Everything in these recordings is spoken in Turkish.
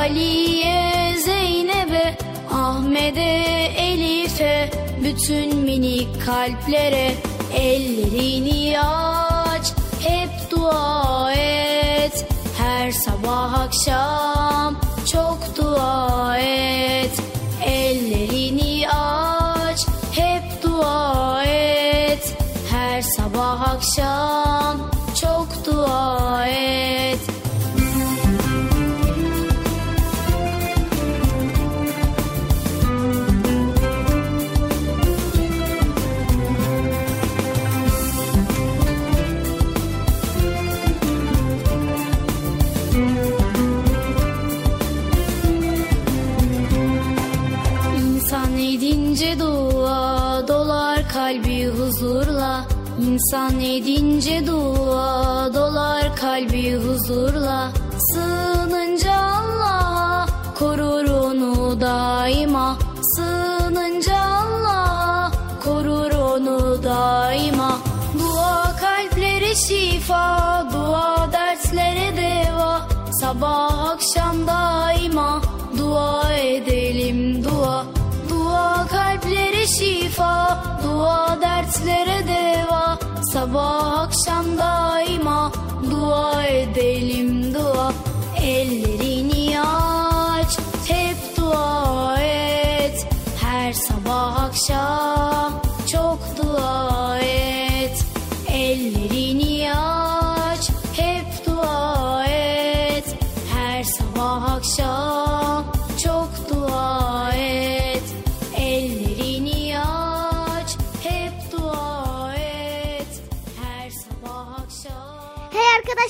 Ali'ye, Zeynep'e Ahmet'e, Elif'e bütün minik kalplere Ellerini aç, hep dua et. Her sabah akşam çok dua et. Ellerini aç, hep dua et. Her sabah akşam İnsan edince dua dolar kalbi huzurla. Sığınınca Allah'a korur onu daima. Sığınınca Allah'a korur onu daima. Dua kalplere şifa dua dertlere deva. Sabah akşam daima dua edelim dua. Dua kalplere şifa, dua dertlere Sabah akşam daima dua edelim dua. Ellerini aç, hep dua et. Her sabah akşam çok dua et. Ellerini aç, hep dua et. Her sabah akşam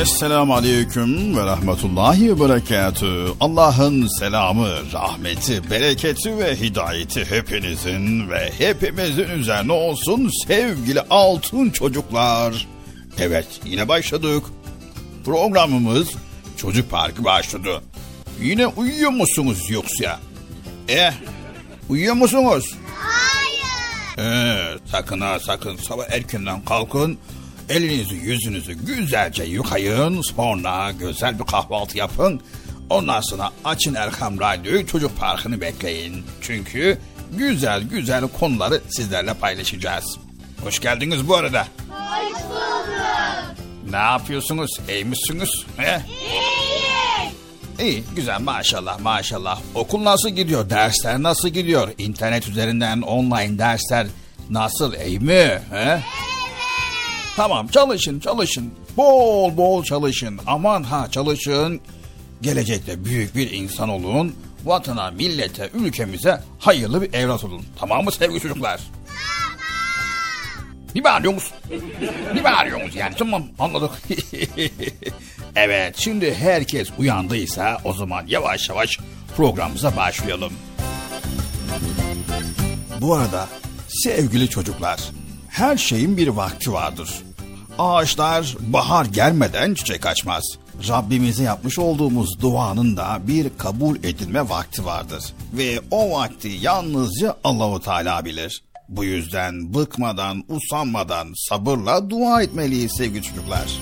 Esselamu Aleyküm ve Rahmetullahi ve Berekatü. Allah'ın selamı, rahmeti, bereketi ve hidayeti hepinizin ve hepimizin üzerine olsun sevgili altın çocuklar. Evet yine başladık. Programımız çocuk parkı başladı. Yine uyuyor musunuz yoksa? Eh, uyuyor musunuz? Hayır. Ee, sakın ha sakın sabah erkenden kalkın. Elinizi yüzünüzü güzelce yıkayın. Sonra güzel bir kahvaltı yapın. Ondan sonra açın Erkam Radyo'yu çocuk parkını bekleyin. Çünkü güzel güzel konuları sizlerle paylaşacağız. Hoş geldiniz bu arada. Hoş bulduk. Ne yapıyorsunuz? İyi misiniz? He? İyi. İyi, güzel maşallah maşallah. Okul nasıl gidiyor? Dersler nasıl gidiyor? İnternet üzerinden online dersler nasıl? İyi mi? He? Tamam çalışın çalışın. Bol bol çalışın. Aman ha çalışın. Gelecekte büyük bir insan olun. Vatana, millete, ülkemize hayırlı bir evlat olun. Tamam mı sevgili çocuklar? Ne bağırıyorsunuz? Ne bağırıyorsunuz yani? Tamam anladık. evet şimdi herkes uyandıysa o zaman yavaş yavaş programımıza başlayalım. Bu arada sevgili çocuklar her şeyin bir vakti vardır. Ağaçlar bahar gelmeden çiçek açmaz. Rabbimize yapmış olduğumuz duanın da bir kabul edilme vakti vardır. Ve o vakti yalnızca Allahu Teala bilir. Bu yüzden bıkmadan, usanmadan sabırla dua etmeliyiz sevgili çocuklar.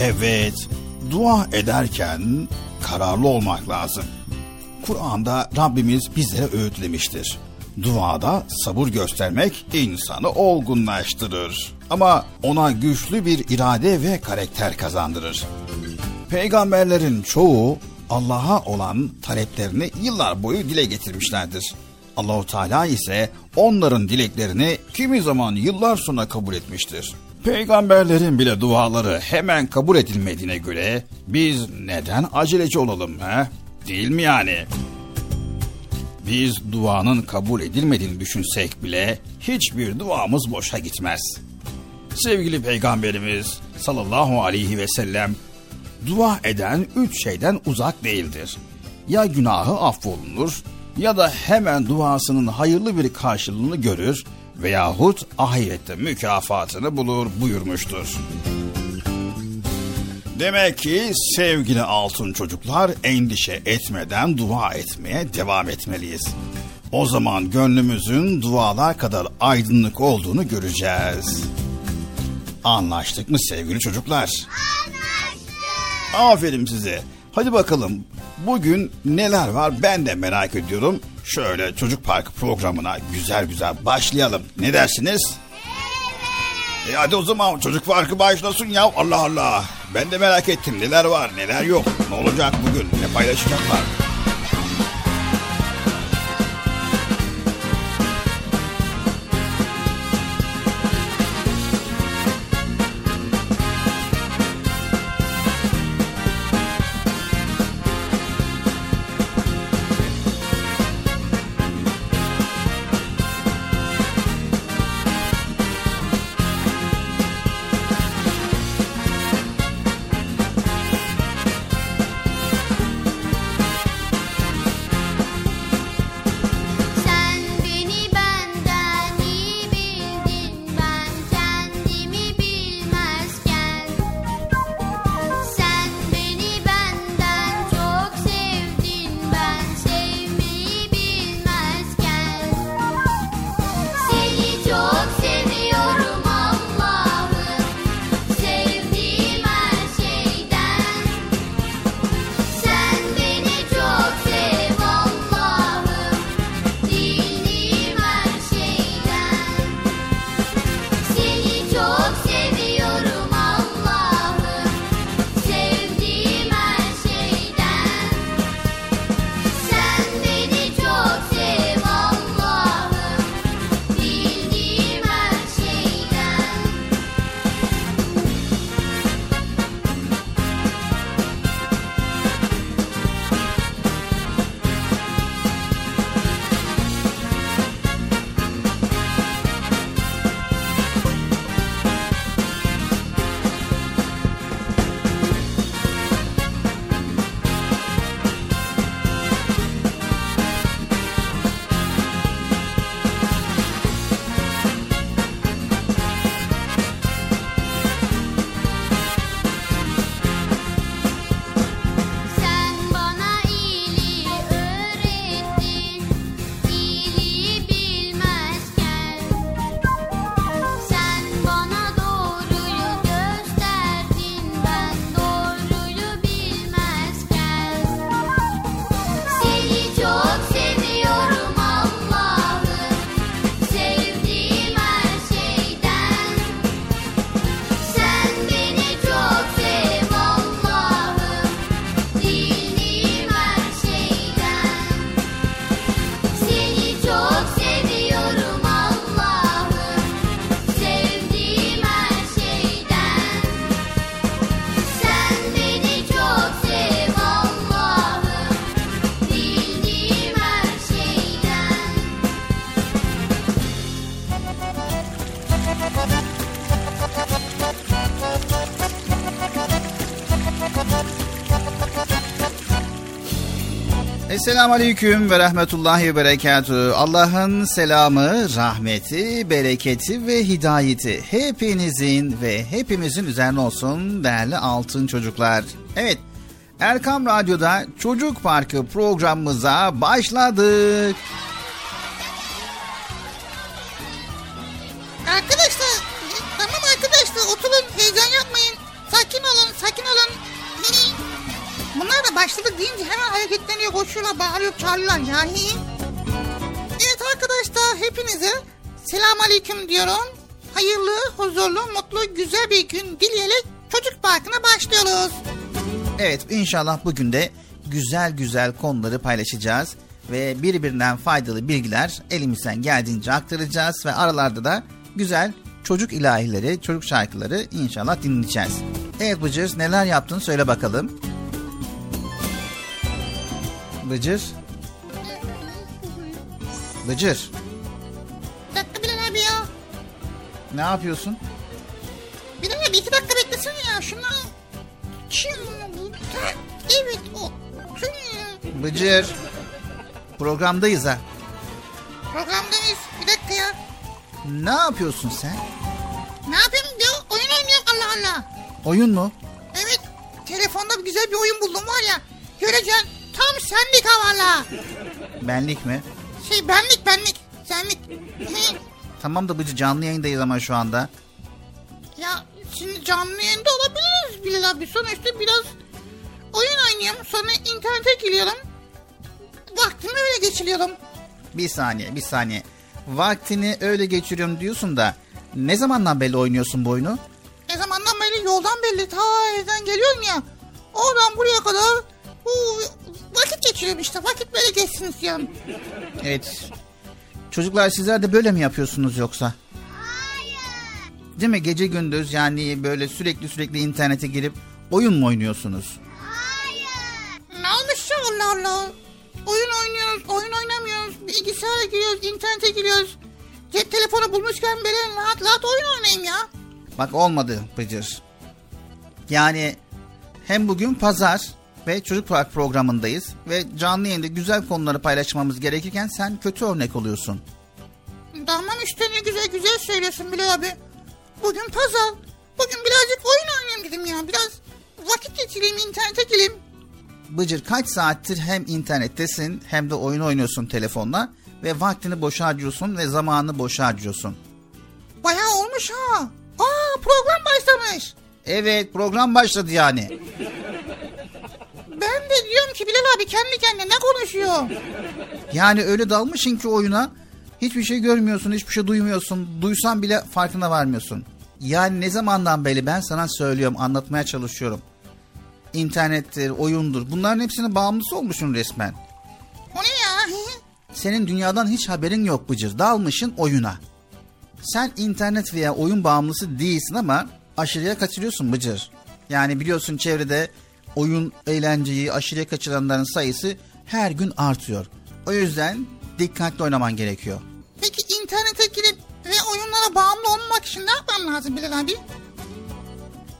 Evet, dua ederken kararlı olmak lazım. Kur'an'da Rabbimiz bizlere öğütlemiştir. Duada sabır göstermek insanı olgunlaştırır. Ama ona güçlü bir irade ve karakter kazandırır. Peygamberlerin çoğu Allah'a olan taleplerini yıllar boyu dile getirmişlerdir. Allahu Teala ise onların dileklerini kimi zaman yıllar sonra kabul etmiştir. Peygamberlerin bile duaları hemen kabul edilmediğine göre biz neden aceleci olalım he? Değil mi yani? Biz duanın kabul edilmediğini düşünsek bile hiçbir duamız boşa gitmez. Sevgili Peygamberimiz sallallahu aleyhi ve sellem dua eden üç şeyden uzak değildir. Ya günahı affolunur ya da hemen duasının hayırlı bir karşılığını görür veyahut ahirette mükafatını bulur buyurmuştur. Demek ki sevgili altın çocuklar endişe etmeden dua etmeye devam etmeliyiz. O zaman gönlümüzün dualar kadar aydınlık olduğunu göreceğiz. Anlaştık mı sevgili çocuklar? Anlaştık. Aferin size. Hadi bakalım bugün neler var ben de merak ediyorum. Şöyle çocuk parkı programına güzel güzel başlayalım. Ne dersiniz? E hadi o zaman çocuk parkı başlasın ya Allah Allah. Ben de merak ettim neler var neler yok. Ne olacak bugün ne paylaşacaklar. Esselamu Aleyküm ve Rahmetullahi ve Berekatü. Allah'ın selamı, rahmeti, bereketi ve hidayeti hepinizin ve hepimizin üzerine olsun değerli altın çocuklar. Evet, Erkam Radyo'da Çocuk Parkı programımıza başladık. Selam aleyküm diyorum. Hayırlı, huzurlu, mutlu, güzel bir gün dileyerek çocuk parkına başlıyoruz. Evet inşallah bugün de güzel güzel konuları paylaşacağız ve birbirinden faydalı bilgiler elimizden geldiğince aktaracağız ve aralarda da güzel çocuk ilahileri, çocuk şarkıları inşallah dinleyeceğiz. Evet Bıcır neler yaptın söyle bakalım. Bıcır. Bıcır. Ne yapıyorsun? Bilal abi iki dakika beklesene ya şunu. Çin. Evet o. Bıcır. Programdayız ha. Programdayız. Bir dakika ya. Ne yapıyorsun sen? Ne yapayım diyor. Oyun oynuyorum Allah Allah. Oyun mu? Evet. Telefonda güzel bir oyun buldum var ya. Göreceksin. Tam senlik ha valla. Benlik mi? Şey benlik benlik. Senlik. Tamam da Bıcı canlı yayındayız ama şu anda. ya şimdi canlı yayında olabiliriz Bilal abi. Sonuçta biraz oyun oynuyorum. Sonra internete giriyorum. Vaktimi öyle geçiriyorum. Bir saniye, bir saniye. Vaktini öyle geçiriyorum diyorsun da ne zamandan beri oynuyorsun bu oyunu? Ne zamandan beri yoldan belli ta evden geliyorum ya. Oradan buraya kadar bu vakit geçiriyorum işte. Vakit böyle geçsin istiyorum. Evet. Çocuklar sizler de böyle mi yapıyorsunuz yoksa? Hayır. Değil mi? Gece gündüz yani böyle sürekli sürekli internete girip oyun mu oynuyorsunuz? Hayır. Ne olmuş ya Allah Allah. Oyun oynuyoruz, oyun oynamıyoruz. Bilgisayara giriyoruz, internete giriyoruz. Cep telefonu bulmuşken böyle rahat rahat oyun oynayayım ya. Bak olmadı Bıcır. Yani hem bugün pazar ve çocuk park programındayız ve canlı yayında güzel konuları paylaşmamız gerekirken sen kötü örnek oluyorsun. Tamam işte ne güzel güzel söylüyorsun Bilal abi. Bugün pazar. Bugün birazcık oyun oynayayım dedim ya. Biraz vakit geçireyim, internete gireyim. Bıcır kaç saattir hem internettesin hem de oyun oynuyorsun telefonla ve vaktini boşa harcıyorsun ve zamanını boşa harcıyorsun. Bayağı olmuş ha. Aa program başlamış. Evet program başladı yani. Ben de diyorum ki Bilal abi kendi kendine ne konuşuyor? Yani öyle dalmışsın ki oyuna hiçbir şey görmüyorsun, hiçbir şey duymuyorsun. Duysan bile farkına varmıyorsun. Yani ne zamandan beri ben sana söylüyorum, anlatmaya çalışıyorum. İnternettir, oyundur bunların hepsine bağımlısı olmuşsun resmen. O ne ya? Senin dünyadan hiç haberin yok Bıcır. Dalmışın oyuna. Sen internet veya oyun bağımlısı değilsin ama aşırıya kaçırıyorsun Bıcır. Yani biliyorsun çevrede oyun eğlenceyi aşırıya kaçıranların sayısı her gün artıyor. O yüzden dikkatli oynaman gerekiyor. Peki internete girip ve oyunlara bağımlı olmamak için ne yapmam lazım Bilal abi?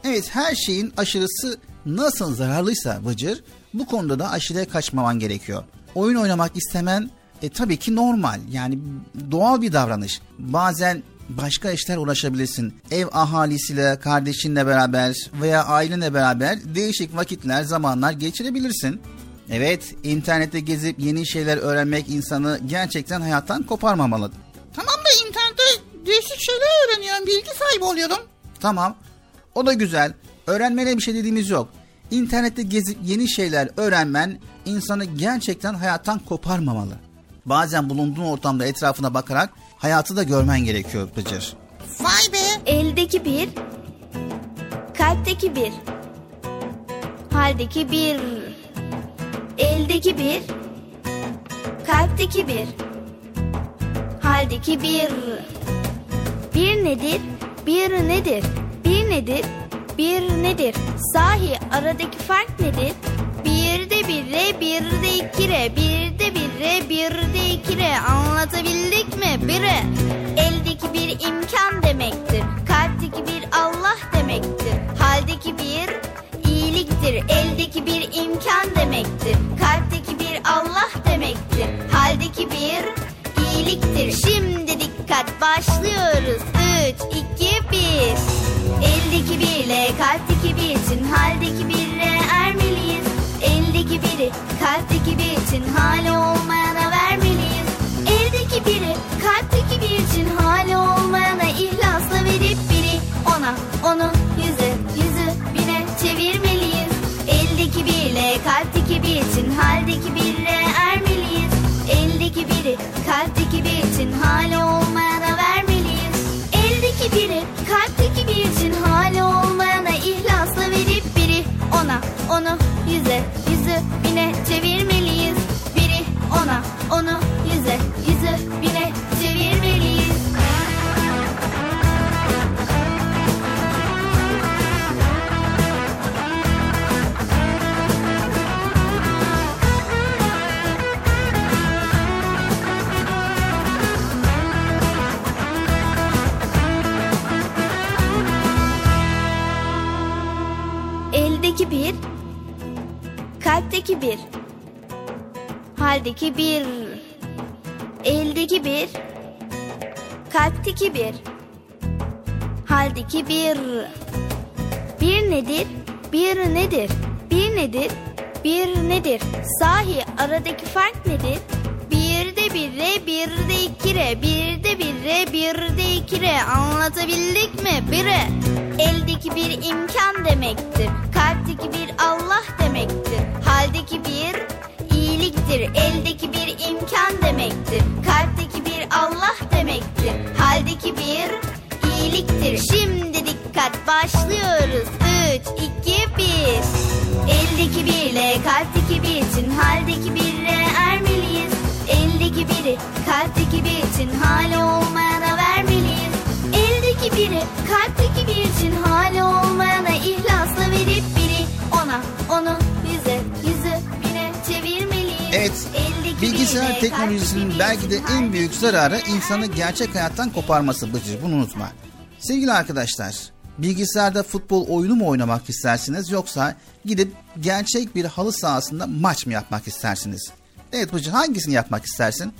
Evet her şeyin aşırısı nasıl zararlıysa Bıcır bu konuda da aşırıya kaçmaman gerekiyor. Oyun oynamak istemen e, tabii ki normal yani doğal bir davranış. Bazen başka işler uğraşabilirsin. Ev ahalisiyle, kardeşinle beraber veya ailenle beraber değişik vakitler, zamanlar geçirebilirsin. Evet, internette gezip yeni şeyler öğrenmek insanı gerçekten hayattan koparmamalı. Tamam da internette değişik şeyler öğreniyorum. Bilgi sahibi oluyorum. Tamam, o da güzel. Öğrenmene bir şey dediğimiz yok. İnternette gezip yeni şeyler öğrenmen insanı gerçekten hayattan koparmamalı. Bazen bulunduğun ortamda etrafına bakarak hayatı da görmen gerekiyor Bıcır. Vay be. Eldeki bir, kalpteki bir, haldeki bir, eldeki bir, kalpteki bir, haldeki bir. Bir nedir, bir nedir, bir nedir, bir nedir? Sahi aradaki fark nedir? Bir de bir de iki re, bir de bir re, bir de iki re. Anlatabildik mi? Biri. Eldeki bir imkan demektir. Kalpteki bir Allah demektir. Haldeki bir iyiliktir. Eldeki bir imkan demektir. Kalpteki bir Allah bir iyiliktir. Şimdi dikkat başlıyoruz. Üç, iki, bir. Eldeki birle kalpteki bir için haldeki birle ermeliyiz. Eldeki biri kalpteki bir için hali olmayana vermeliyiz. Eldeki biri kalpteki bir için hali olmayana ihlasla verip biri ona onu yüze yüzü bine çevirmeliyiz. Eldeki birle kalpteki bir için haldeki birle kalpteki bir, haldeki bir, eldeki bir, kalpteki bir, haldeki bir. Bir nedir, bir nedir, bir nedir, bir nedir? Sahi aradaki fark nedir? Bir de bir re, bir de iki re, bir de bir re, bir de iki re. Anlatabildik mi? Bire. Eldeki bir imkan demektir. Kalpteki bir Allah demektir. Haldeki bir iyiliktir. Eldeki bir imkan demektir. Kalpteki bir Allah demektir. Haldeki bir iyiliktir. Şimdi dikkat başlıyoruz. Üç, iki, bir. Eldeki birle kalpteki bir için haldeki birle ermeliyiz. Eldeki biri kalpteki bir için hali olmayana vermeliyiz. Eldeki biri kalpteki bir için Evet, Bilgisayar teknolojisinin belki de en büyük zararı insanı gerçek hayattan koparması Bıcır. Bunu unutma. Sevgili arkadaşlar, bilgisayarda futbol oyunu mu oynamak istersiniz yoksa gidip gerçek bir halı sahasında maç mı yapmak istersiniz? Evet Bıcır hangisini yapmak istersin?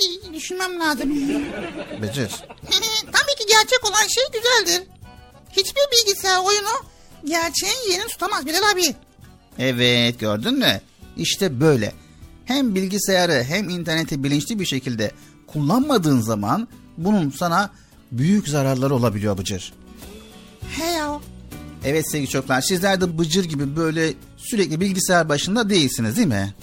İyi, düşünmem lazım. Bıcır. Tabii ki gerçek olan şey güzeldir. Hiçbir bilgisayar oyunu gerçeğin yerini tutamaz Bilal abi. Evet gördün mü? İşte böyle. Hem bilgisayarı hem interneti bilinçli bir şekilde kullanmadığın zaman bunun sana büyük zararları olabiliyor Bıcır. He ya. Evet sevgili çocuklar sizler de Bıcır gibi böyle sürekli bilgisayar başında değilsiniz değil mi?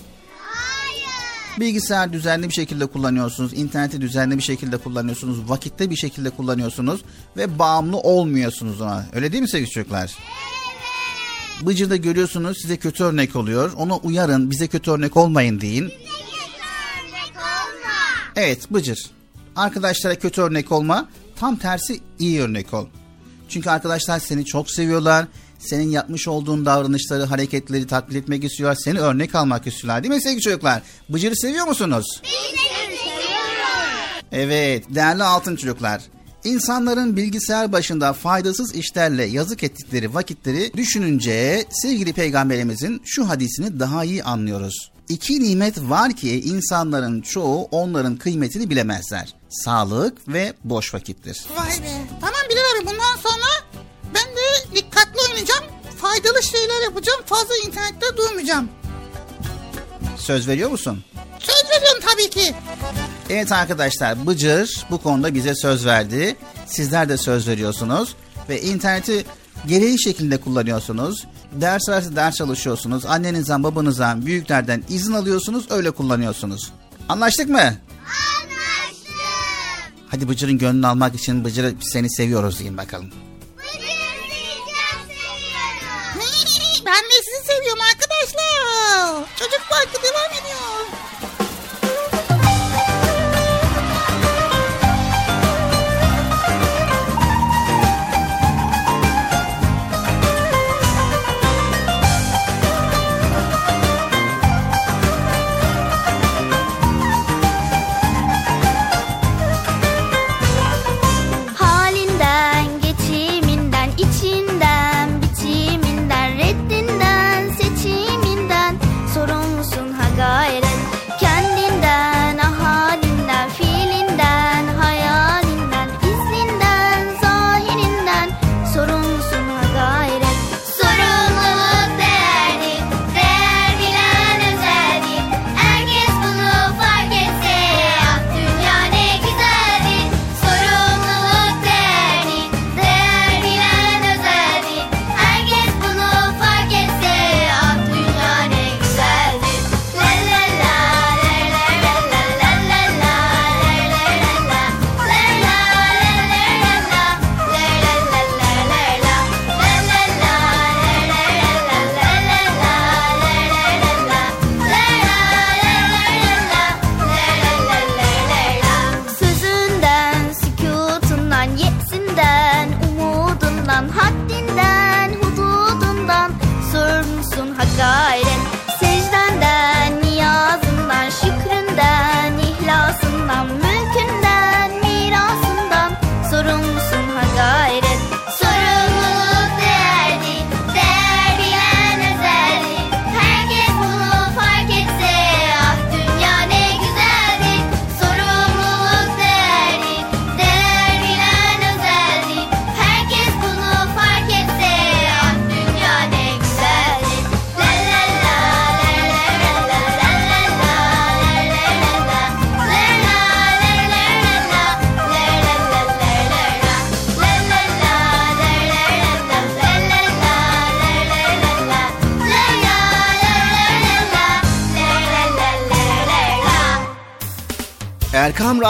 Bilgisayar düzenli bir şekilde kullanıyorsunuz, interneti düzenli bir şekilde kullanıyorsunuz, vakitte bir şekilde kullanıyorsunuz ve bağımlı olmuyorsunuz ona. Öyle değil mi sevgili çocuklar? Evet. Bıcır'da görüyorsunuz size kötü örnek oluyor. Ona uyarın, bize kötü örnek olmayın deyin. Evet Bıcır. Arkadaşlara kötü örnek olma. Tam tersi iyi örnek ol. Çünkü arkadaşlar seni çok seviyorlar. Senin yapmış olduğun davranışları, hareketleri taklit etmek istiyorlar. Seni örnek almak istiyorlar. Değil mi sevgili çocuklar? Bıcır'ı seviyor musunuz? Evet değerli altın çocuklar. İnsanların bilgisayar başında faydasız işlerle yazık ettikleri vakitleri düşününce sevgili peygamberimizin şu hadisini daha iyi anlıyoruz. İki nimet var ki insanların çoğu onların kıymetini bilemezler. Sağlık ve boş vakittir. Vay be. Tamam Bilal abi bundan sonra ben de dikkatli oynayacağım. Faydalı şeyler yapacağım. Fazla internette durmayacağım. Söz veriyor musun? Söz veriyorum tabii ki. Evet arkadaşlar Bıcır bu konuda bize söz verdi. Sizler de söz veriyorsunuz ve interneti gereği şekilde kullanıyorsunuz. Ders varsa ders çalışıyorsunuz. Annenizden, babanızdan, büyüklerden izin alıyorsunuz, öyle kullanıyorsunuz. Anlaştık mı? Anlaştık. Hadi Bıcır'ın gönlünü almak için Bıcır'ı seni seviyoruz deyin bakalım. Çok seviyorum. ben de sizi seviyorum arkadaşlar. Çocuk parkı devam ediyor.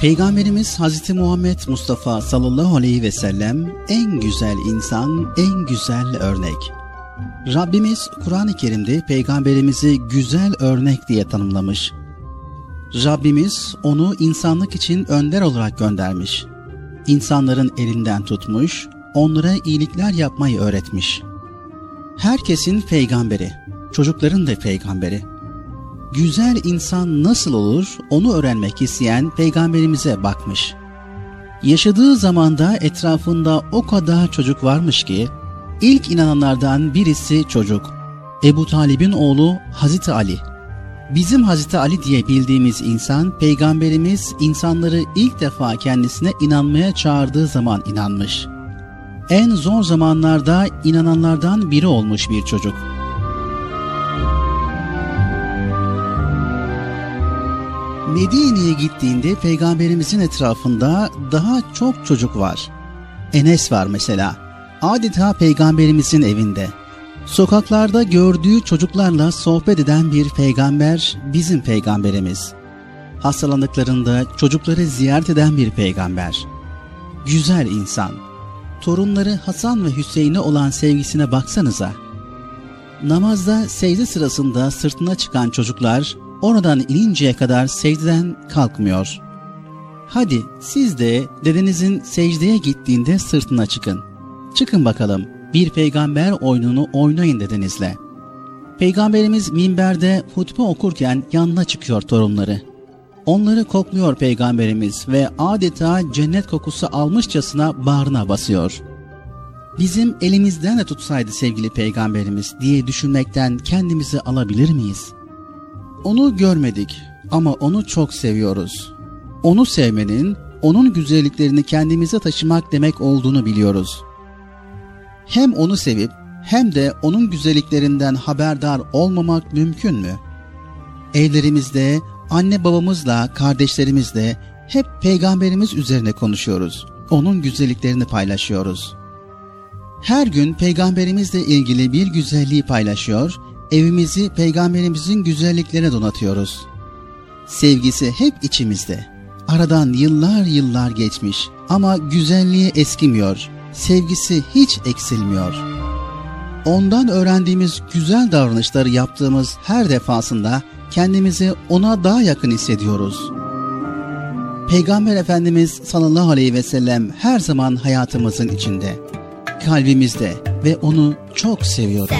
Peygamberimiz Hazreti Muhammed Mustafa sallallahu aleyhi ve sellem en güzel insan, en güzel örnek. Rabbimiz Kur'an-ı Kerim'de peygamberimizi güzel örnek diye tanımlamış. Rabbimiz onu insanlık için önder olarak göndermiş. İnsanların elinden tutmuş, onlara iyilikler yapmayı öğretmiş. Herkesin peygamberi, çocukların da peygamberi güzel insan nasıl olur onu öğrenmek isteyen peygamberimize bakmış. Yaşadığı zamanda etrafında o kadar çocuk varmış ki ilk inananlardan birisi çocuk. Ebu Talib'in oğlu Hazreti Ali. Bizim Hazreti Ali diye bildiğimiz insan peygamberimiz insanları ilk defa kendisine inanmaya çağırdığı zaman inanmış. En zor zamanlarda inananlardan biri olmuş bir çocuk. Medine'ye gittiğinde peygamberimizin etrafında daha çok çocuk var. Enes var mesela. Adeta peygamberimizin evinde. Sokaklarda gördüğü çocuklarla sohbet eden bir peygamber bizim peygamberimiz. Hastalandıklarında çocukları ziyaret eden bir peygamber. Güzel insan. Torunları Hasan ve Hüseyin'e olan sevgisine baksanıza. Namazda secde sırasında sırtına çıkan çocuklar oradan ininceye kadar secdeden kalkmıyor. Hadi siz de dedenizin secdeye gittiğinde sırtına çıkın. Çıkın bakalım bir peygamber oyununu oynayın dedenizle. Peygamberimiz minberde hutbe okurken yanına çıkıyor torunları. Onları kokluyor peygamberimiz ve adeta cennet kokusu almışçasına bağrına basıyor. Bizim elimizden de tutsaydı sevgili peygamberimiz diye düşünmekten kendimizi alabilir miyiz?'' Onu görmedik ama onu çok seviyoruz. Onu sevmenin, onun güzelliklerini kendimize taşımak demek olduğunu biliyoruz. Hem onu sevip hem de onun güzelliklerinden haberdar olmamak mümkün mü? Evlerimizde anne babamızla, kardeşlerimizle hep peygamberimiz üzerine konuşuyoruz. Onun güzelliklerini paylaşıyoruz. Her gün peygamberimizle ilgili bir güzelliği paylaşıyor evimizi peygamberimizin güzelliklerine donatıyoruz. Sevgisi hep içimizde. Aradan yıllar yıllar geçmiş ama güzelliği eskimiyor. Sevgisi hiç eksilmiyor. Ondan öğrendiğimiz güzel davranışları yaptığımız her defasında kendimizi ona daha yakın hissediyoruz. Peygamber Efendimiz sallallahu aleyhi ve sellem her zaman hayatımızın içinde, kalbimizde ve onu çok seviyoruz.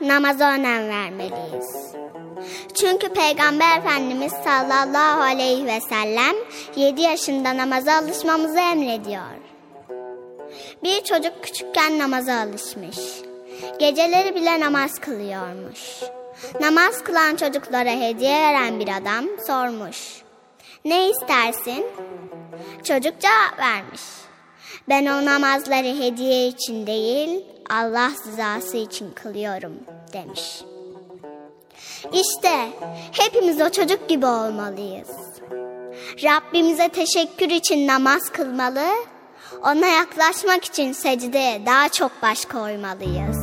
Namaza önem vermeliyiz. Çünkü Peygamber Efendimiz sallallahu aleyhi ve sellem 7 yaşında namaza alışmamızı emrediyor. Bir çocuk küçükken namaza alışmış. Geceleri bile namaz kılıyormuş. Namaz kılan çocuklara hediye veren bir adam sormuş. Ne istersin? Çocuk cevap vermiş. Ben o namazları hediye için değil, Allah rızası için kılıyorum demiş. İşte hepimiz o çocuk gibi olmalıyız. Rabbimize teşekkür için namaz kılmalı, ona yaklaşmak için secdeye daha çok baş koymalıyız.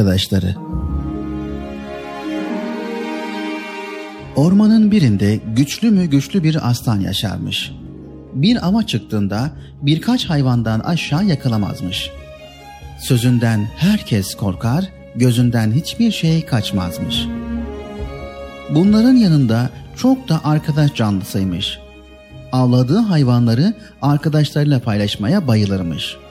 Arkadaşları Ormanın birinde güçlü mü güçlü bir aslan yaşarmış. Bir ava çıktığında birkaç hayvandan aşağı yakalamazmış. Sözünden herkes korkar, gözünden hiçbir şey kaçmazmış. Bunların yanında çok da arkadaş canlısıymış. Avladığı hayvanları arkadaşlarıyla paylaşmaya bayılırmış.''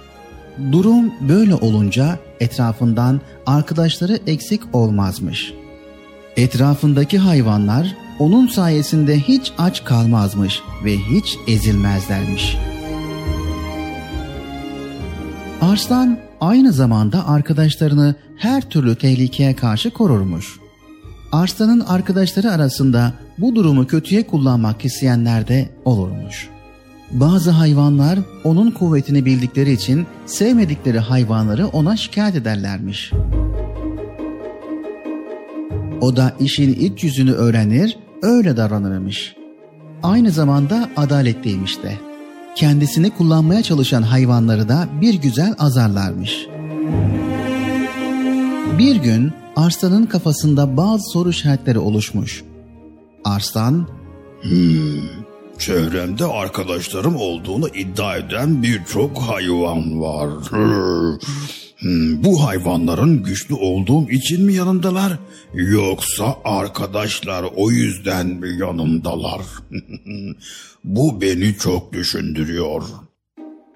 Durum böyle olunca etrafından arkadaşları eksik olmazmış. Etrafındaki hayvanlar onun sayesinde hiç aç kalmazmış ve hiç ezilmezlermiş. Arslan aynı zamanda arkadaşlarını her türlü tehlikeye karşı korurmuş. Arslan'ın arkadaşları arasında bu durumu kötüye kullanmak isteyenler de olurmuş.'' Bazı hayvanlar onun kuvvetini bildikleri için sevmedikleri hayvanları ona şikayet ederlermiş. O da işin iç yüzünü öğrenir, öyle davranırmış. Aynı zamanda adaletliymiş de. Kendisini kullanmaya çalışan hayvanları da bir güzel azarlarmış. Bir gün Arslan'ın kafasında bazı soru işaretleri oluşmuş. Arslan, Çevremde arkadaşlarım olduğunu iddia eden birçok hayvan var. Hmm, Bu hayvanların güçlü olduğum için mi yanımdalar? Yoksa arkadaşlar o yüzden mi yanımdalar? Bu beni çok düşündürüyor.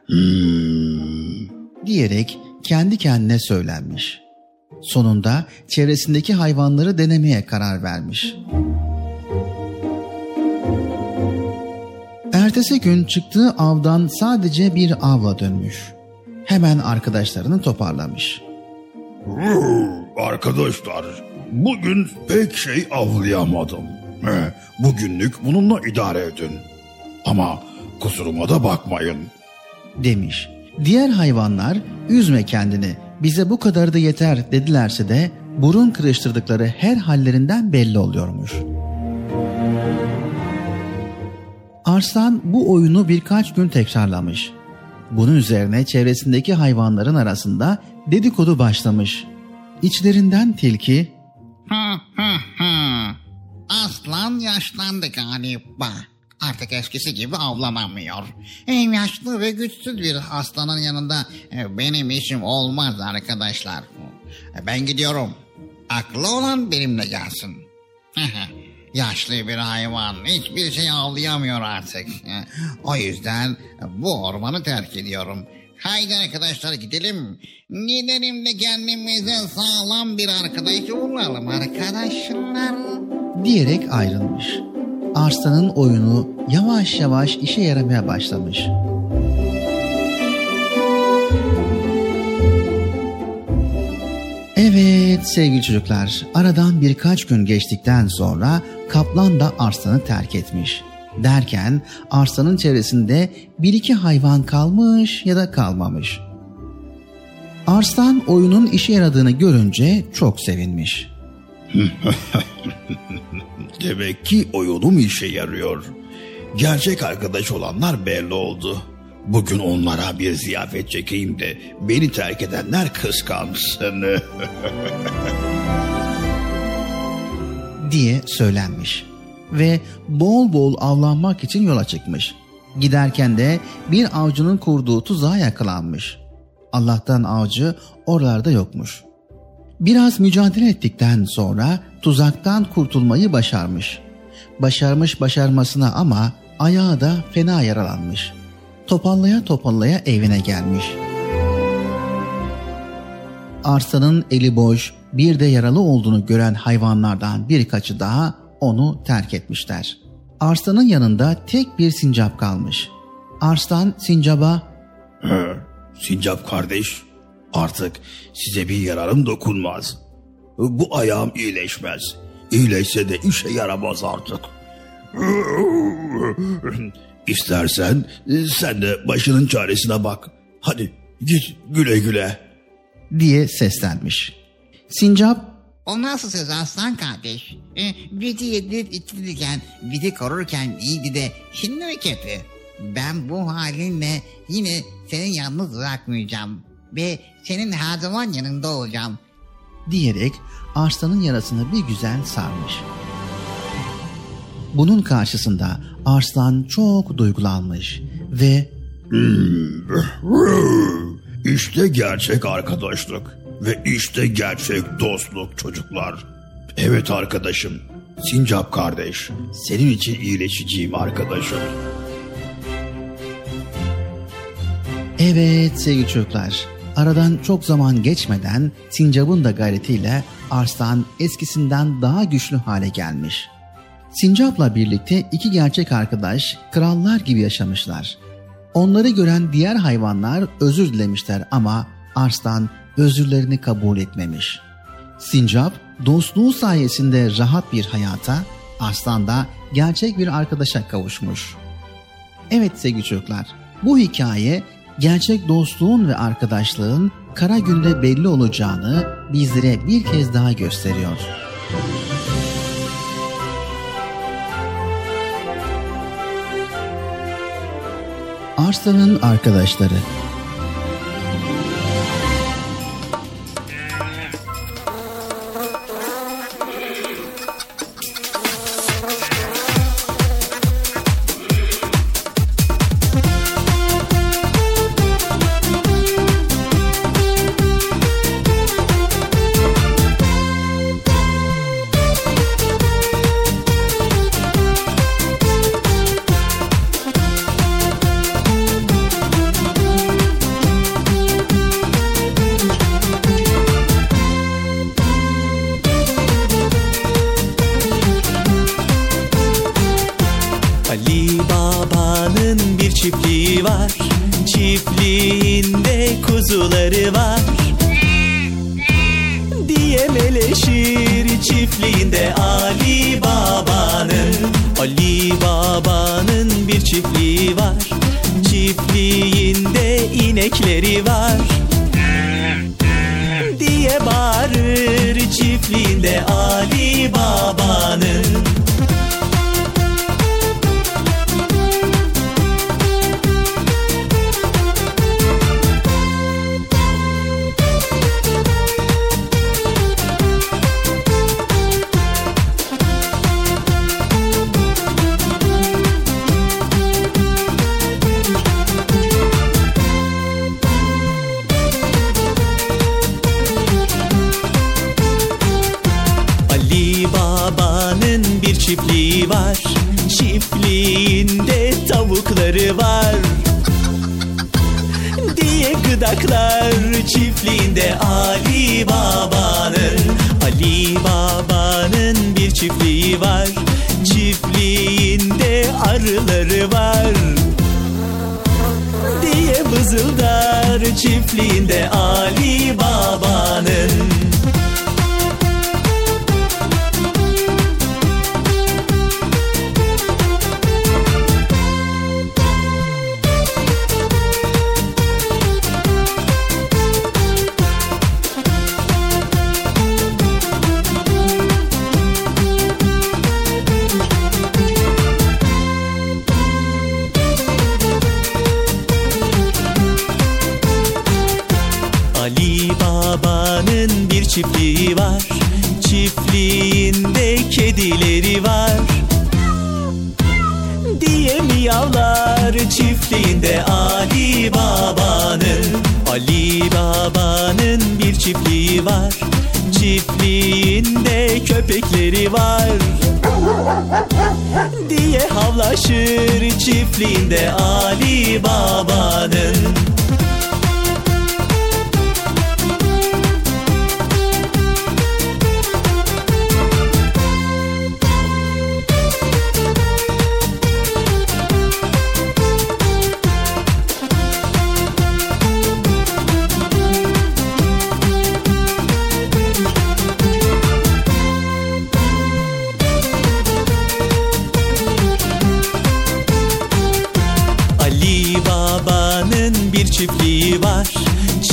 Hmm. diyerek kendi kendine söylenmiş. Sonunda çevresindeki hayvanları denemeye karar vermiş. Ertesi gün çıktığı avdan sadece bir avla dönmüş. Hemen arkadaşlarını toparlamış. Arkadaşlar, bugün pek şey avlayamadım. Bugünlük bununla idare edin. Ama kusuruma da bakmayın. demiş. Diğer hayvanlar üzme kendini Bize bu kadar da yeter dedilerse de burun kırıştırdıkları her hallerinden belli oluyormuş. Arslan bu oyunu birkaç gün tekrarlamış. Bunun üzerine çevresindeki hayvanların arasında dedikodu başlamış. İçlerinden tilki. Aslan yaşlandı galiba. Artık eskisi gibi avlanamıyor. Hem yaşlı ve güçsüz bir aslanın yanında e, benim işim olmaz arkadaşlar. E, Ben gidiyorum. Aklı olan benimle gelsin. Yaşlı bir hayvan hiçbir şey avlayamıyor artık. O yüzden bu ormanı terk ediyorum. Haydi arkadaşlar gidelim. Gidelim de kendimize sağlam bir arkadaş bulalım arkadaşlar. diyerek ayrılmış. Arslan'ın oyunu yavaş yavaş işe yaramaya başlamış. Evet sevgili çocuklar, aradan birkaç gün geçtikten sonra kaplan da arslanı terk etmiş. Derken arslanın çevresinde bir iki hayvan kalmış ya da kalmamış. Arslan oyunun işe yaradığını görünce çok sevinmiş. Demek ki oyunum işe yarıyor. Gerçek arkadaş olanlar belli oldu. Bugün onlara bir ziyafet çekeyim de beni terk edenler kıskansın. diye söylenmiş ve bol bol avlanmak için yola çıkmış. Giderken de bir avcının kurduğu tuzağa yakalanmış. Allah'tan avcı oralarda yokmuş. Biraz mücadele ettikten sonra tuzaktan kurtulmayı başarmış. Başarmış başarmasına ama ayağı da fena yaralanmış. Topallaya topallaya evine gelmiş. Arslanın eli boş, bir de yaralı olduğunu gören hayvanlardan birkaçı daha onu terk etmişler. Arslanın yanında tek bir sincap kalmış. Arslan sincaba Sincap kardeş, artık size bir yararım dokunmaz. Bu ayağım iyileşmez. İyileşse de işe yaramaz artık. İstersen sen de başının çaresine bak. Hadi git güle güle. Diye seslenmiş. Sincap O nasıl söz aslan kardeş? E, bizi yedirip içtirirken, bizi korurken iyiydi de şimdi mi kötü? Ben bu halinle yine seni yalnız bırakmayacağım. Ve senin her zaman yanında olacağım. diyerek arslanın yarasını bir güzel sarmış. Bunun karşısında arslan çok duygulanmış ve İşte gerçek arkadaşlık ve işte gerçek dostluk çocuklar. Evet arkadaşım, Sincap kardeş, senin için iyileşeceğim arkadaşım. evet sevgili çocuklar aradan çok zaman geçmeden sincapın da gayretiyle arslan eskisinden daha güçlü hale gelmiş. Sincap'la birlikte iki gerçek arkadaş krallar gibi yaşamışlar. Onları gören diğer hayvanlar özür dilemişler ama Arslan özürlerini kabul etmemiş. Sincap dostluğu sayesinde rahat bir hayata, Arslan da gerçek bir arkadaşa kavuşmuş. Evet sevgili çocuklar, bu hikaye gerçek dostluğun ve arkadaşlığın kara günde belli olacağını bizlere bir kez daha gösteriyor. Arslan'ın arkadaşları Diye havlaşır çiftliğinde Ali Baba'nın çiftliği var.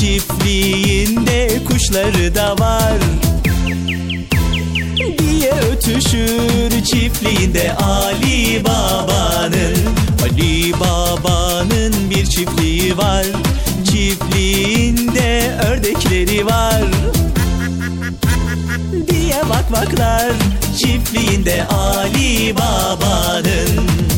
Çiftliğinde kuşları da var. Diye ötüşür çiftliğinde Ali Baba'nın. Ali Baba'nın bir çiftliği var. Çiftliğinde ördekleri var. Diye vakvaklar çiftliğinde Ali Baba'nın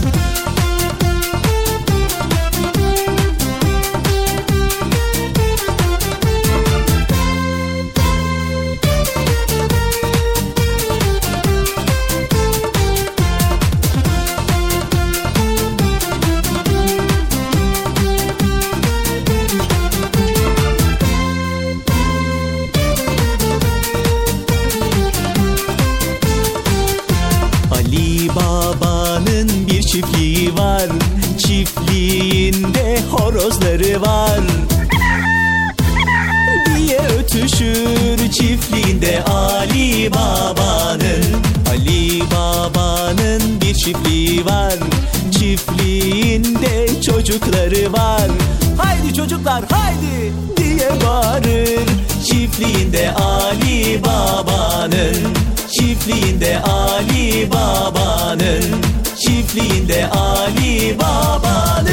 çocukları var. Haydi çocuklar haydi diye bağırır. Çiftliğinde Ali Baba'nın Çiftliğinde Ali Baba'nın Çiftliğinde Ali Baba'nın.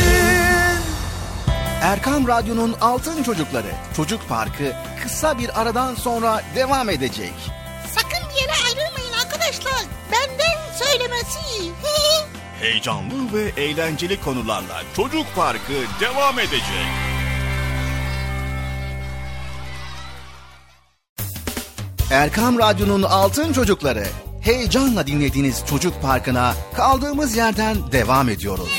Erkam Radyo'nun Altın Çocukları Çocuk Parkı kısa bir aradan sonra devam edecek. Heyecanlı ve eğlenceli konularla Çocuk Parkı devam edecek. Erkam Radyo'nun Altın Çocukları heyecanla dinlediğiniz Çocuk Parkı'na kaldığımız yerden devam ediyoruz.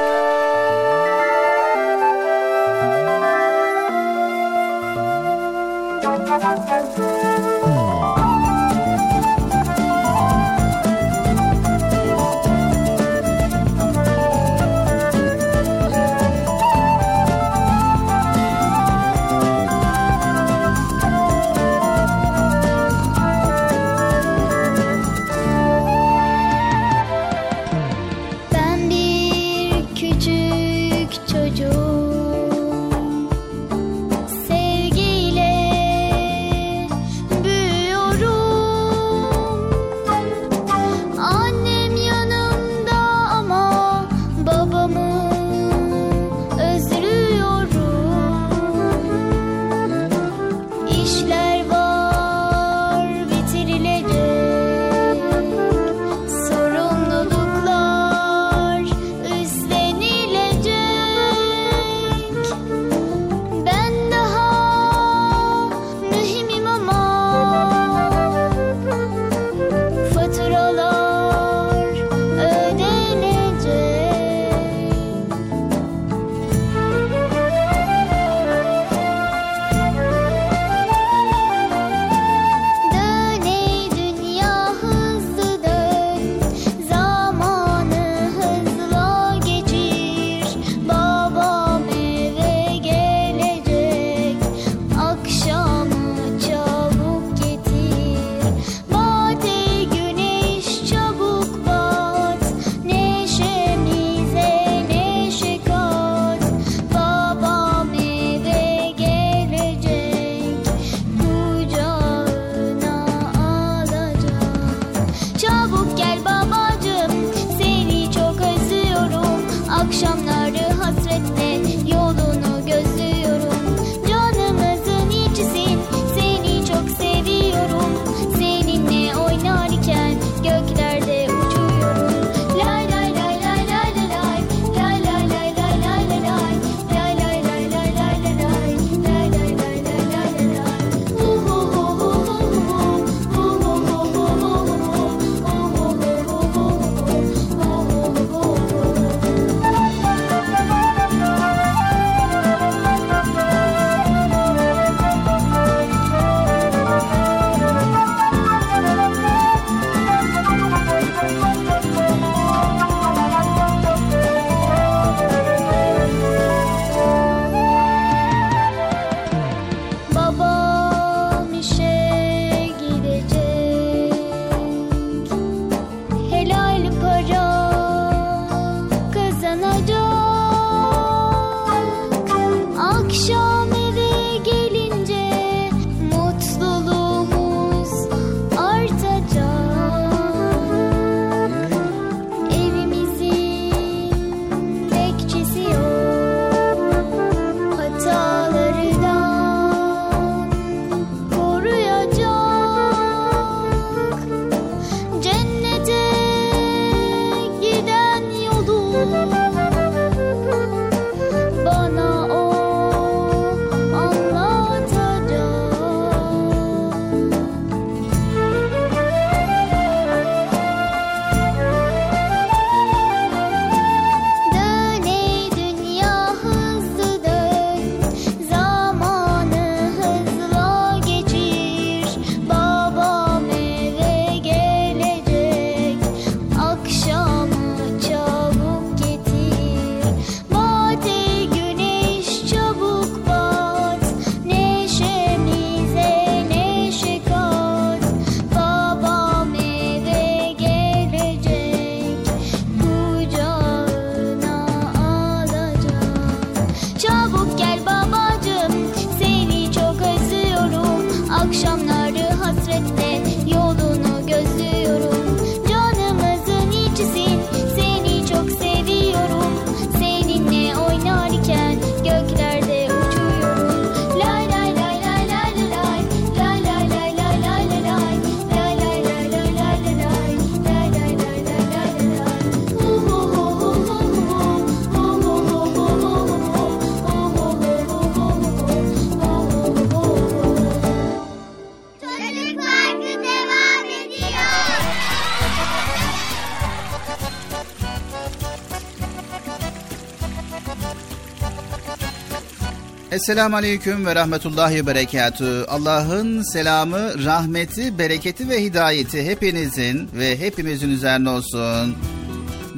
Esselamu Aleyküm ve Rahmetullahi Berekatü. Allah'ın selamı, rahmeti, bereketi ve hidayeti hepinizin ve hepimizin üzerine olsun.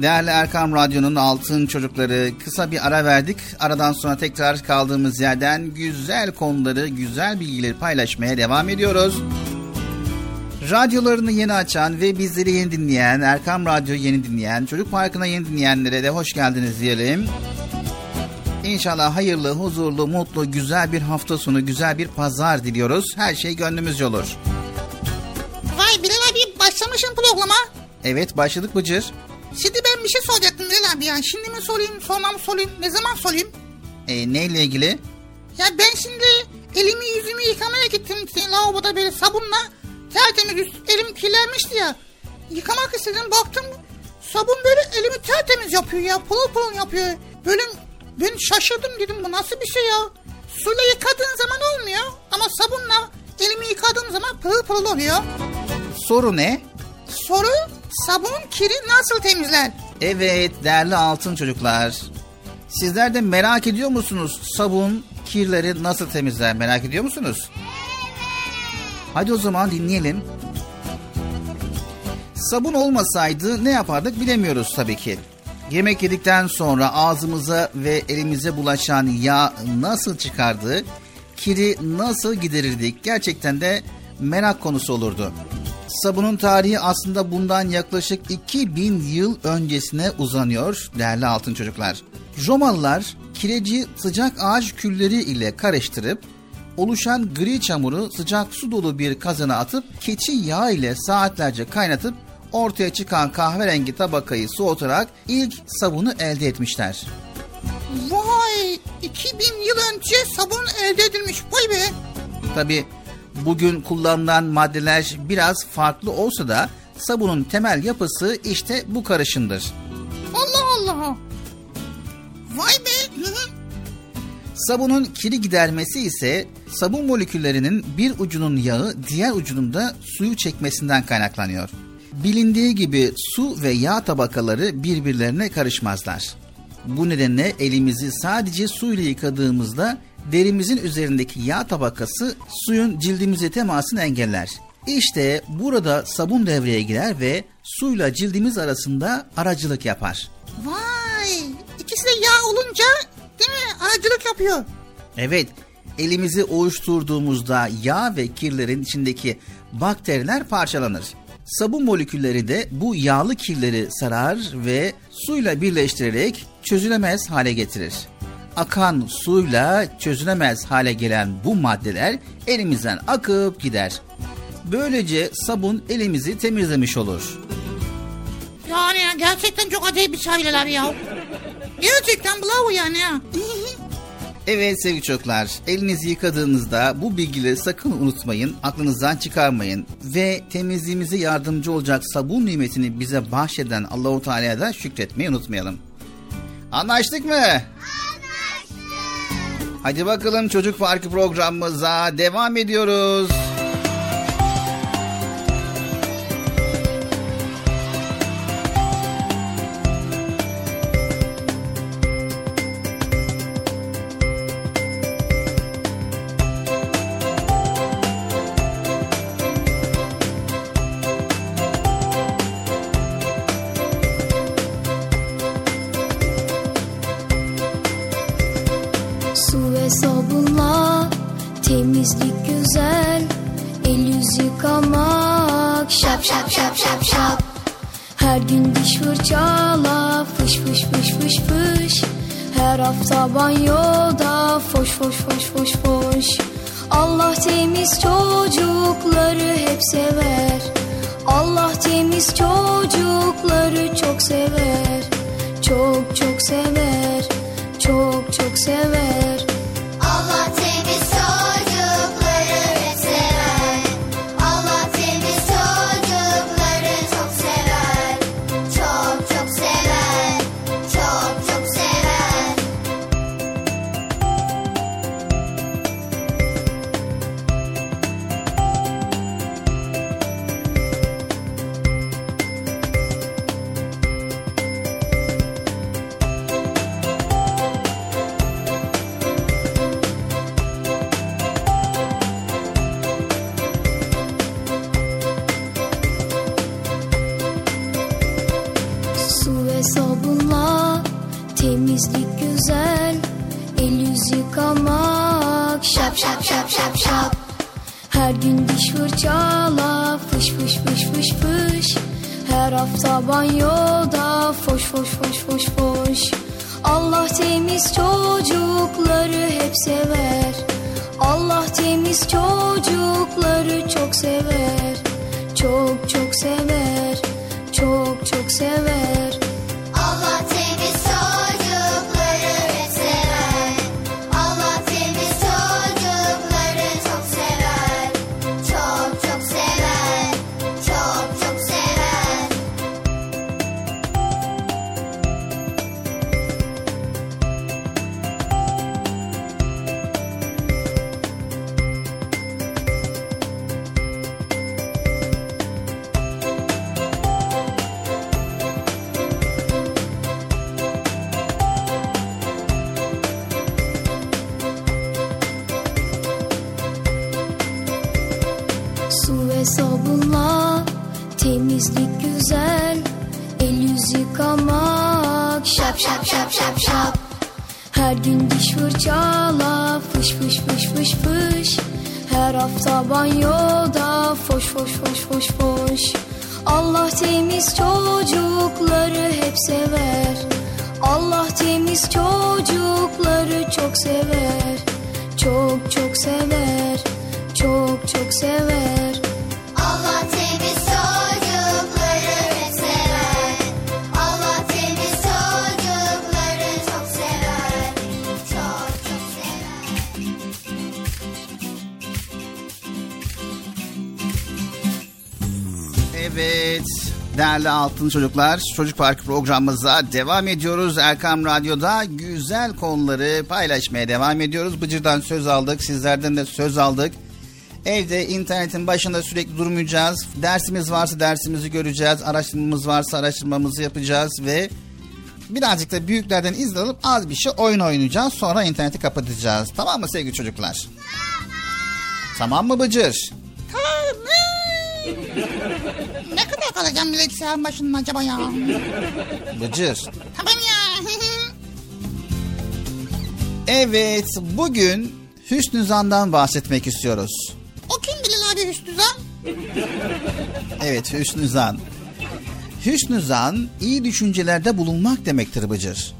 Değerli Erkam Radyo'nun altın çocukları kısa bir ara verdik. Aradan sonra tekrar kaldığımız yerden güzel konuları, güzel bilgileri paylaşmaya devam ediyoruz. Radyolarını yeni açan ve bizleri yeni dinleyen, Erkam Radyo yeni dinleyen, Çocuk Parkı'na yeni dinleyenlere de hoş geldiniz diyelim. İnşallah hayırlı, huzurlu, mutlu, güzel bir hafta sonu, güzel bir pazar diliyoruz. Her şey gönlümüzce olur. Vay Bilal abi başlamışsın programa. Evet başladık Bıcır. Şimdi ben bir şey soracaktım Bilal abi ya. Şimdi mi sorayım, sonra mı sorayım, ne zaman sorayım? E, neyle ilgili? Ya ben şimdi elimi yüzümü yıkamaya gittim lavaboda böyle sabunla. Tertemiz elim kirlenmişti ya. Yıkamak istedim baktım sabun böyle elimi tertemiz yapıyor ya. Pırıl pırıl yapıyor. Böyle ben şaşırdım dedim bu nasıl bir şey ya. Suyla yıkadığın zaman olmuyor ama sabunla elimi yıkadığım zaman pırıl pırıl oluyor. Soru ne? Soru sabun kiri nasıl temizler? Evet değerli altın çocuklar. Sizler de merak ediyor musunuz sabun kirleri nasıl temizler merak ediyor musunuz? Hadi o zaman dinleyelim. Sabun olmasaydı ne yapardık bilemiyoruz tabii ki. Yemek yedikten sonra ağzımıza ve elimize bulaşan yağ nasıl çıkardı, kiri nasıl giderirdik gerçekten de merak konusu olurdu. Sabunun tarihi aslında bundan yaklaşık 2000 yıl öncesine uzanıyor değerli altın çocuklar. Romalılar kireci sıcak ağaç külleri ile karıştırıp oluşan gri çamuru sıcak su dolu bir kazana atıp keçi yağı ile saatlerce kaynatıp ortaya çıkan kahverengi tabakayı soğutarak ilk sabunu elde etmişler. Vay 2000 yıl önce sabun elde edilmiş vay be. Tabi bugün kullanılan maddeler biraz farklı olsa da sabunun temel yapısı işte bu karışımdır. Allah Allah. Vay be. Sabunun kiri gidermesi ise sabun moleküllerinin bir ucunun yağı diğer ucunun da suyu çekmesinden kaynaklanıyor. Bilindiği gibi su ve yağ tabakaları birbirlerine karışmazlar. Bu nedenle elimizi sadece suyla yıkadığımızda derimizin üzerindeki yağ tabakası suyun cildimize temasını engeller. İşte burada sabun devreye girer ve suyla cildimiz arasında aracılık yapar. Vay ikisi de yağ olunca değil mi aracılık yapıyor. Evet, elimizi ovuşturduğumuzda yağ ve kirlerin içindeki bakteriler parçalanır. Sabun molekülleri de bu yağlı kirleri sarar ve suyla birleştirerek çözülemez hale getirir. Akan suyla çözülemez hale gelen bu maddeler elimizden akıp gider. Böylece sabun elimizi temizlemiş olur. Yani gerçekten çok acayip bir şeyler ya. Gerçekten bravo yani ya. Evet sevgili çocuklar, elinizi yıkadığınızda bu bilgileri sakın unutmayın, aklınızdan çıkarmayın ve temizliğimize yardımcı olacak sabun nimetini bize bahşeden Allahu Teala'ya da şükretmeyi unutmayalım. Anlaştık mı? Anlaştık. Hadi bakalım çocuk farkı programımıza devam ediyoruz. Yıkamak Şap şap şap şap şap. Her gün diş fırçala Fış fış fış fış fış. Her hafta banyoda Foş foş foş foş foş. Allah temiz çocukları hep sever. Allah temiz çocukları çok sever. Çok çok sever. Çok çok sever. Allah değerli altın çocuklar Çocuk Parkı programımıza devam ediyoruz. Erkam Radyo'da güzel konuları paylaşmaya devam ediyoruz. Bıcır'dan söz aldık sizlerden de söz aldık. Evde internetin başında sürekli durmayacağız. Dersimiz varsa dersimizi göreceğiz. Araştırmamız varsa araştırmamızı yapacağız ve birazcık da büyüklerden izin alıp az bir şey oyun oynayacağız. Sonra interneti kapatacağız. Tamam mı sevgili çocuklar? Tamam. Tamam mı Bıcır? Tamam. Ne kadar kalacağım bilgisayarın başında acaba ya? Bıcır. Tamam ya. Evet, bugün Hüsnü Zan'dan bahsetmek istiyoruz. o kim bilir abi Hüsnü Zan? Evet, Hüsnü Zan. Hüsnü Zan, iyi düşüncelerde bulunmak demektir Bıcır.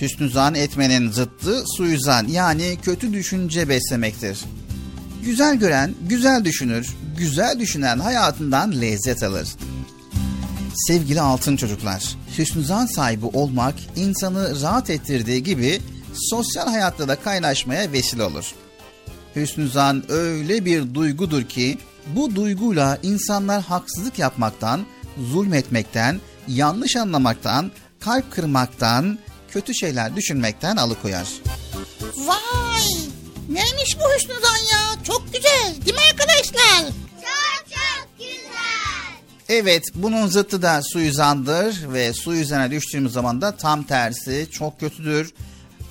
Hüsnü Zan etmenin zıttı suizan yani kötü düşünce beslemektir. Güzel gören, güzel düşünür, güzel düşünen hayatından lezzet alır. Sevgili altın çocuklar, hüsnü zan sahibi olmak insanı rahat ettirdiği gibi sosyal hayatta da kaynaşmaya vesile olur. Hüsnü zan öyle bir duygudur ki bu duyguyla insanlar haksızlık yapmaktan, zulmetmekten, yanlış anlamaktan, kalp kırmaktan, kötü şeyler düşünmekten alıkoyar. Vay. Neymiş bu Hüsnü Zan ya? Çok güzel. Değil mi arkadaşlar? Çok çok güzel. Evet bunun zıttı da suizandır ve suizana düştüğümüz zaman da tam tersi çok kötüdür.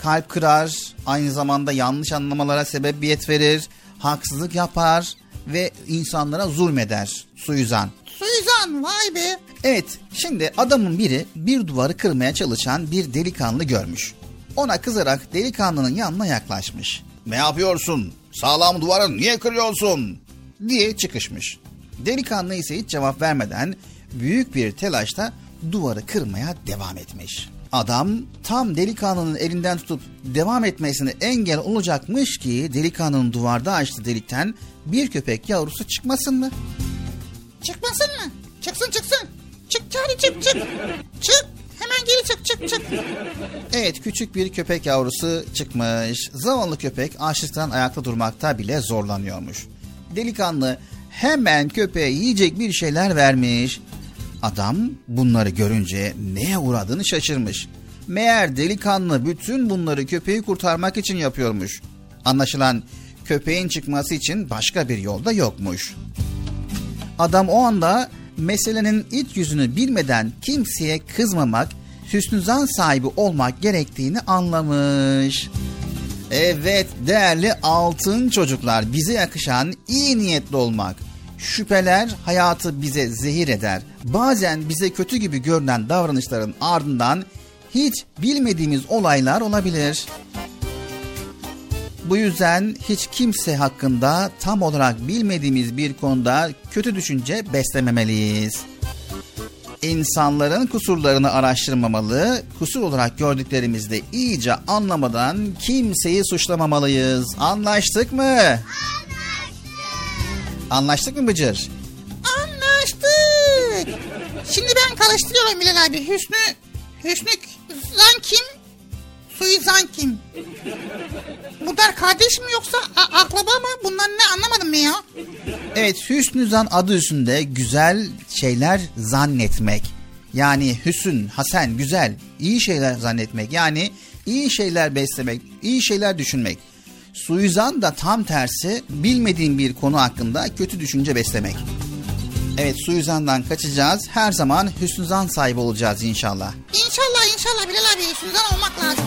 Kalp kırar, aynı zamanda yanlış anlamalara sebebiyet verir, haksızlık yapar ve insanlara zulmeder suizan. Suizan vay be. Evet şimdi adamın biri bir duvarı kırmaya çalışan bir delikanlı görmüş. Ona kızarak delikanlının yanına yaklaşmış. Ne yapıyorsun? Sağlam duvarı niye kırıyorsun? diye çıkışmış. Delikanlı ise hiç cevap vermeden büyük bir telaşla duvarı kırmaya devam etmiş. Adam tam delikanlının elinden tutup devam etmesine engel olacakmış ki delikanlının duvarda açtığı delikten bir köpek yavrusu çıkmasın mı? Çıkmasın mı? Çıksın çıksın. Çık Charlie çık çık. Çık. Hemen geri çık çık çık. Evet küçük bir köpek yavrusu çıkmış. Zavallı köpek açlıktan ayakta durmakta bile zorlanıyormuş. Delikanlı hemen köpeğe yiyecek bir şeyler vermiş. Adam bunları görünce neye uğradığını şaşırmış. Meğer delikanlı bütün bunları köpeği kurtarmak için yapıyormuş. Anlaşılan köpeğin çıkması için başka bir yolda yokmuş. Adam o anda meselenin iç yüzünü bilmeden kimseye kızmamak, hüsnüzan sahibi olmak gerektiğini anlamış. Evet değerli altın çocuklar bize yakışan iyi niyetli olmak. Şüpheler hayatı bize zehir eder. Bazen bize kötü gibi görünen davranışların ardından hiç bilmediğimiz olaylar olabilir. Bu yüzden hiç kimse hakkında tam olarak bilmediğimiz bir konuda kötü düşünce beslememeliyiz. İnsanların kusurlarını araştırmamalı, kusur olarak gördüklerimizde iyice anlamadan kimseyi suçlamamalıyız. Anlaştık mı? Anlaştık. Anlaştık mı Bıcır? Anlaştık. Şimdi ben karıştırıyorum Bilal abi. Hüsnü, Hüsnü Zan kim? Suizan kim? Bunlar kardeş mi yoksa akraba mı? Bunlar ne anlamadım ben ya. Evet Hüsnü Zan adı üstünde güzel şeyler zannetmek. Yani hüsün, hasen, güzel, iyi şeyler zannetmek. Yani iyi şeyler beslemek, iyi şeyler düşünmek. Suizan da tam tersi bilmediğin bir konu hakkında kötü düşünce beslemek. Evet suizandan kaçacağız. Her zaman hüsnü zan sahibi olacağız inşallah. İnşallah inşallah Bilal abi Suzan olmak lazım.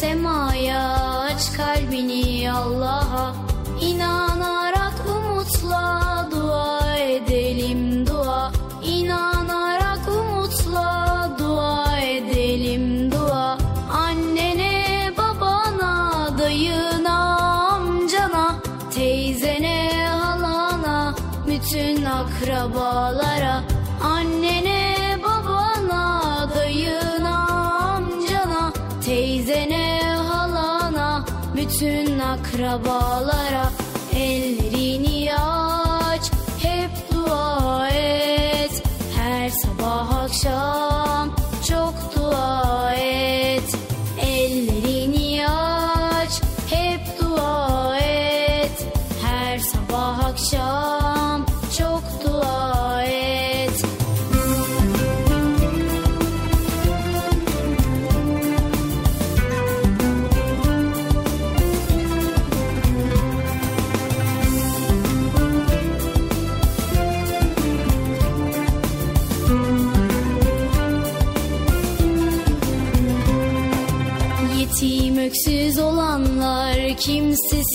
Semaya aç kalbini Allah'a. İnanarak umutla dua edelim dua. İnanarak umutla dua edelim dua. Annene babana dayına amcana Teyzene halana bütün akrabalara bütün akrabalara Ellerini aç hep dua et. Her sabah akşam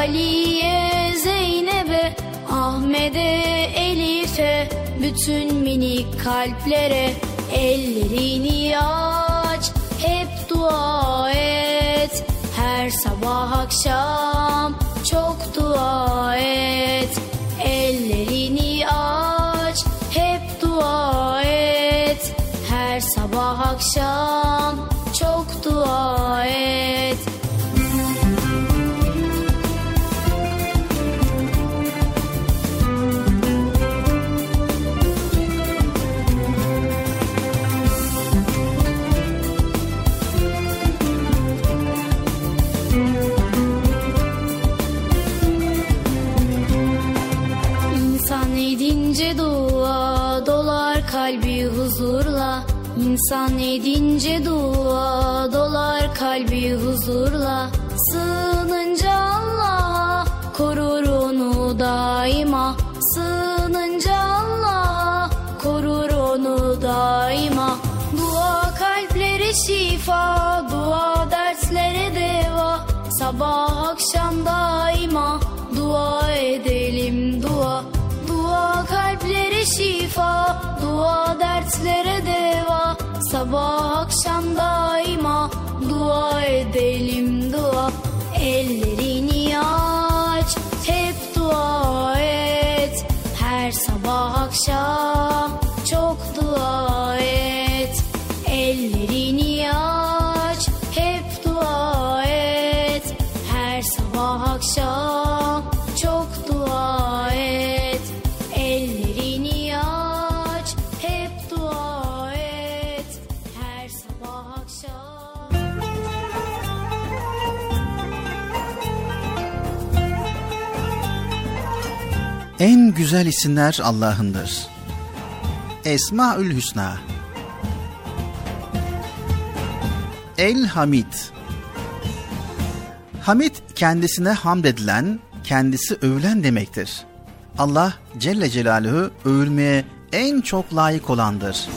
Ali'ye, Zeynep'e Ahmet'e, Elif'e bütün minik kalplere Ellerini aç, hep dua et. Her sabah akşam çok dua et. Ellerini aç, hep dua et. Her sabah akşam İnsan edince dua dolar kalbi huzurla. Sığınınca Allah'a korur onu daima. Sığınınca Allah'a korur onu daima. Dua kalplere şifa dua derslere deva. Sabah akşam daima dua edelim dua. Dua kalplere şifa dua dertlere deva Sabah akşam daima dua edelim dua. Ellerini aç hep dua et. Her sabah akşam çok dua et En güzel isimler Allah'ındır. Esmaül Hüsna El Hamid Hamid kendisine hamd edilen, kendisi övülen demektir. Allah Celle Celaluhu övülmeye en çok layık olandır.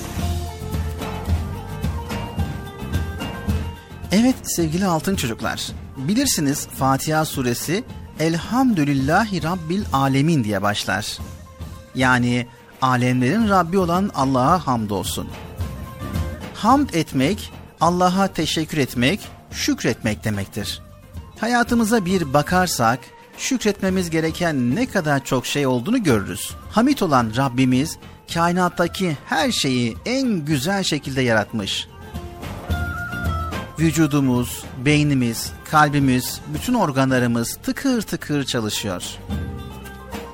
Evet sevgili altın çocuklar, bilirsiniz Fatiha suresi Elhamdülillahi Rabbil Alemin diye başlar. Yani alemlerin Rabbi olan Allah'a hamdolsun. Hamd etmek, Allah'a teşekkür etmek, şükretmek demektir. Hayatımıza bir bakarsak, şükretmemiz gereken ne kadar çok şey olduğunu görürüz. Hamit olan Rabbimiz, kainattaki her şeyi en güzel şekilde yaratmış. Vücudumuz, beynimiz, kalbimiz, bütün organlarımız tıkır tıkır çalışıyor.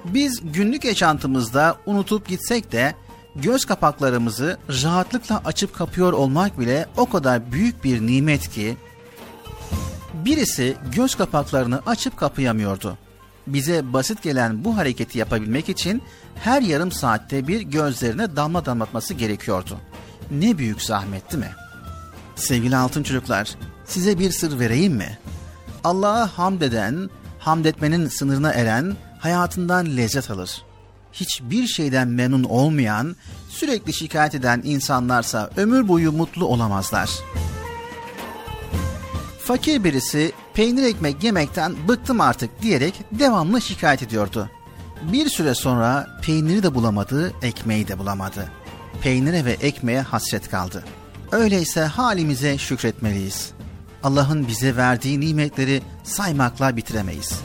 Biz günlük yaşantımızda unutup gitsek de göz kapaklarımızı rahatlıkla açıp kapıyor olmak bile o kadar büyük bir nimet ki birisi göz kapaklarını açıp kapayamıyordu. Bize basit gelen bu hareketi yapabilmek için her yarım saatte bir gözlerine damla damlatması gerekiyordu. Ne büyük zahmet değil mi? Sevgili altın çocuklar, size bir sır vereyim mi? Allah'a hamd eden, hamd etmenin sınırına eren hayatından lezzet alır. Hiçbir şeyden memnun olmayan, sürekli şikayet eden insanlarsa ömür boyu mutlu olamazlar. Fakir birisi peynir ekmek yemekten bıktım artık diyerek devamlı şikayet ediyordu. Bir süre sonra peyniri de bulamadı, ekmeği de bulamadı. Peynire ve ekmeğe hasret kaldı. Öyleyse halimize şükretmeliyiz. Allah'ın bize verdiği nimetleri saymakla bitiremeyiz.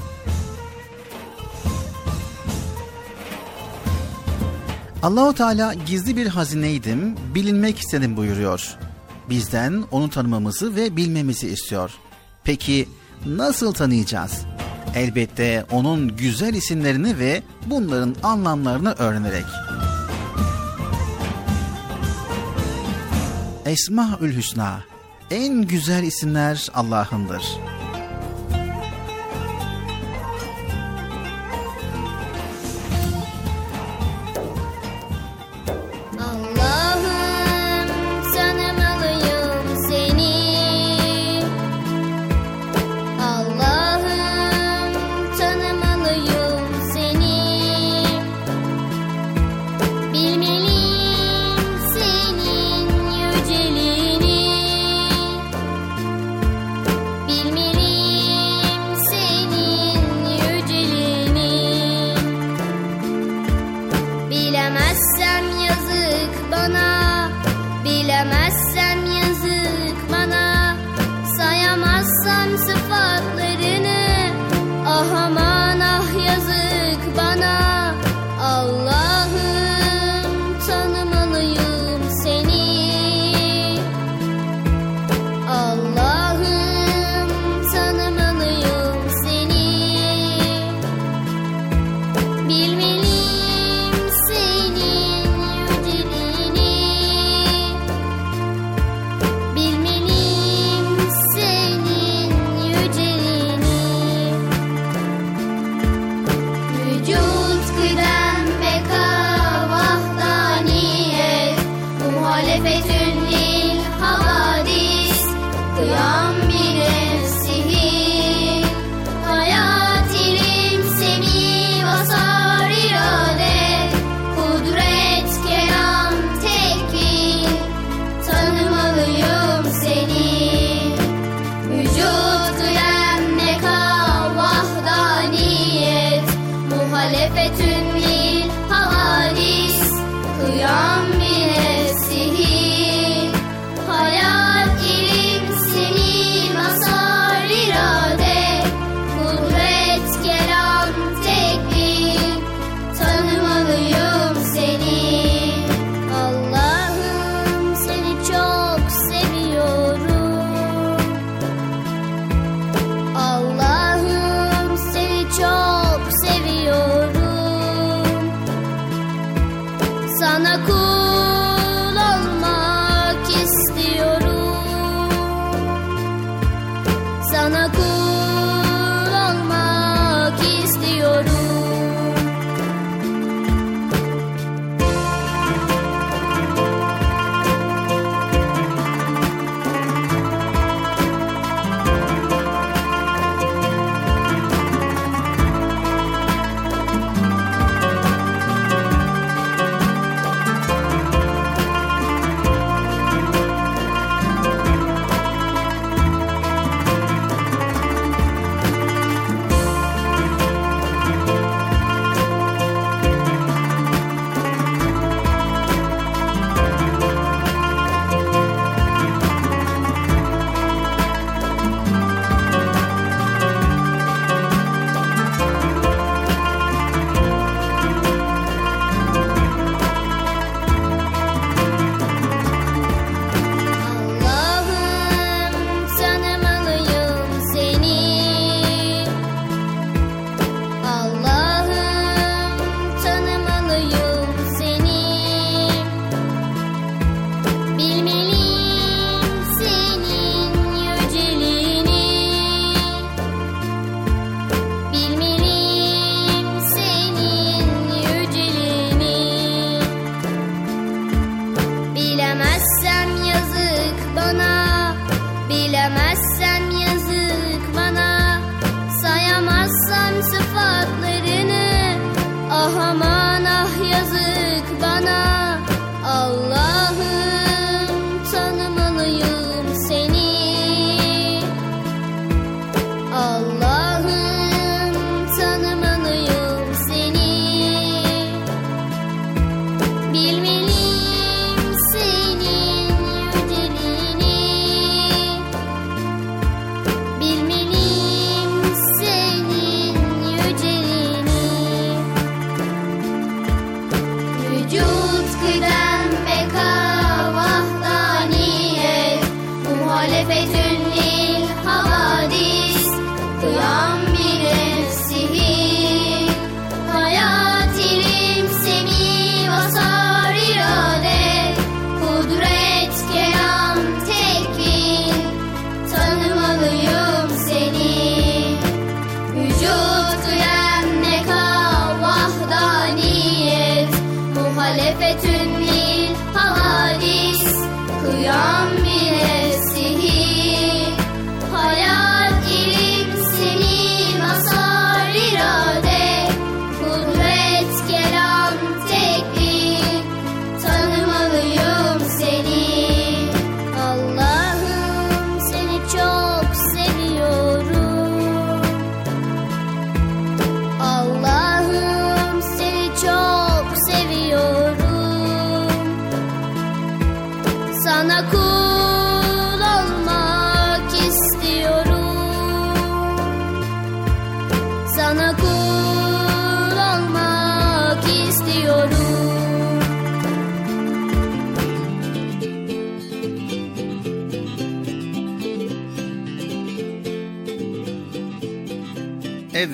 Allahu Teala gizli bir hazineydim, bilinmek istedim buyuruyor. Bizden onu tanımamızı ve bilmemizi istiyor. Peki nasıl tanıyacağız? Elbette onun güzel isimlerini ve bunların anlamlarını öğrenerek. Esmaül Hüsna en güzel isimler Allah'ındır.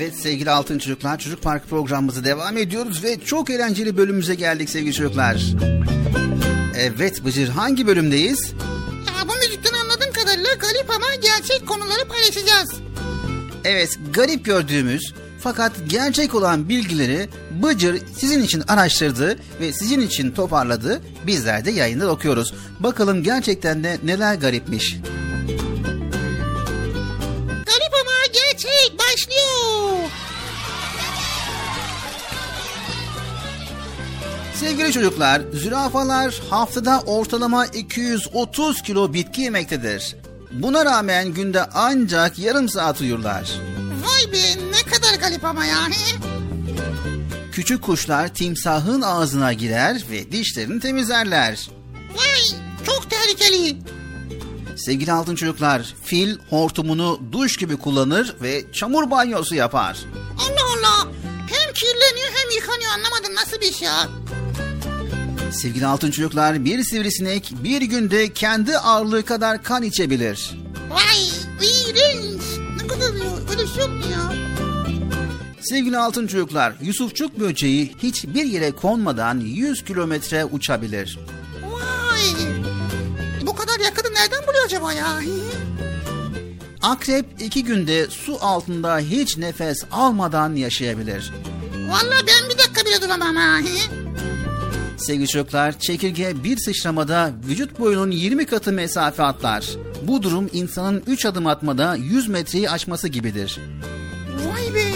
Evet sevgili Altın Çocuklar Çocuk Park programımızı devam ediyoruz ve çok eğlenceli bölümümüze geldik sevgili çocuklar. Evet Bıcır hangi bölümdeyiz? Ya bu müzikten anladığım kadarıyla garip ama gerçek konuları paylaşacağız. Evet garip gördüğümüz fakat gerçek olan bilgileri Bıcır sizin için araştırdı ve sizin için toparladı. Bizler de yayında okuyoruz. Bakalım gerçekten de neler garipmiş. Garip Sevgili çocuklar, zürafalar haftada ortalama 230 kilo bitki yemektedir. Buna rağmen günde ancak yarım saat uyurlar. Vay be ne kadar garip ama yani. Küçük kuşlar timsahın ağzına girer ve dişlerini temizlerler. Vay çok tehlikeli. Sevgili altın çocuklar, fil hortumunu duş gibi kullanır ve çamur banyosu yapar. Allah kirleniyor hem yıkanıyor anlamadım nasıl bir ya. Sevgili altın çocuklar, bir sivrisinek bir günde kendi ağırlığı kadar kan içebilir. Vay iğrenç. Ne kadar öyle şey yok mu ya? Sevgili altın çocuklar, Yusufçuk böceği hiçbir yere konmadan 100 kilometre uçabilir. Vay. Bu kadar yakını nereden buluyor acaba ya? Akrep iki günde su altında hiç nefes almadan yaşayabilir. Vallahi ben bir dakika bile duramam ha. Sevgili çocuklar, çekirge bir sıçramada vücut boyunun 20 katı mesafe atlar. Bu durum insanın 3 adım atmada 100 metreyi aşması gibidir. Vay be.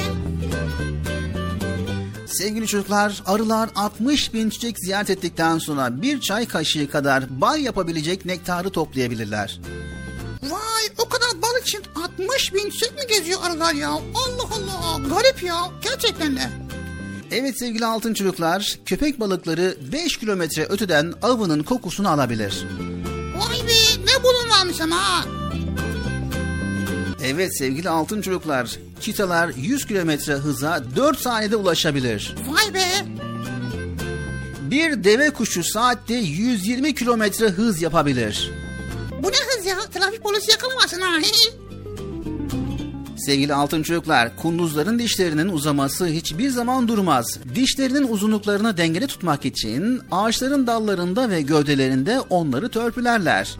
Sevgili çocuklar, arılar 60 bin çiçek ziyaret ettikten sonra bir çay kaşığı kadar bal yapabilecek nektarı toplayabilirler. Vay o kadar bal için 60 bin çiçek mi geziyor arılar ya? Allah Allah garip ya gerçekten de. Evet sevgili altın çocuklar, köpek balıkları 5 kilometre öteden avının kokusunu alabilir. Vay be ne bulunmamış ama. Evet sevgili altın çocuklar, çitalar 100 kilometre hıza 4 saniyede ulaşabilir. Vay be. Bir deve kuşu saatte 120 kilometre hız yapabilir. Bu ne hız ya? Trafik polisi yakalamasın ha. Sevgili altın çocuklar, kunduzların dişlerinin uzaması hiçbir zaman durmaz. Dişlerinin uzunluklarını dengede tutmak için ağaçların dallarında ve gövdelerinde onları törpülerler.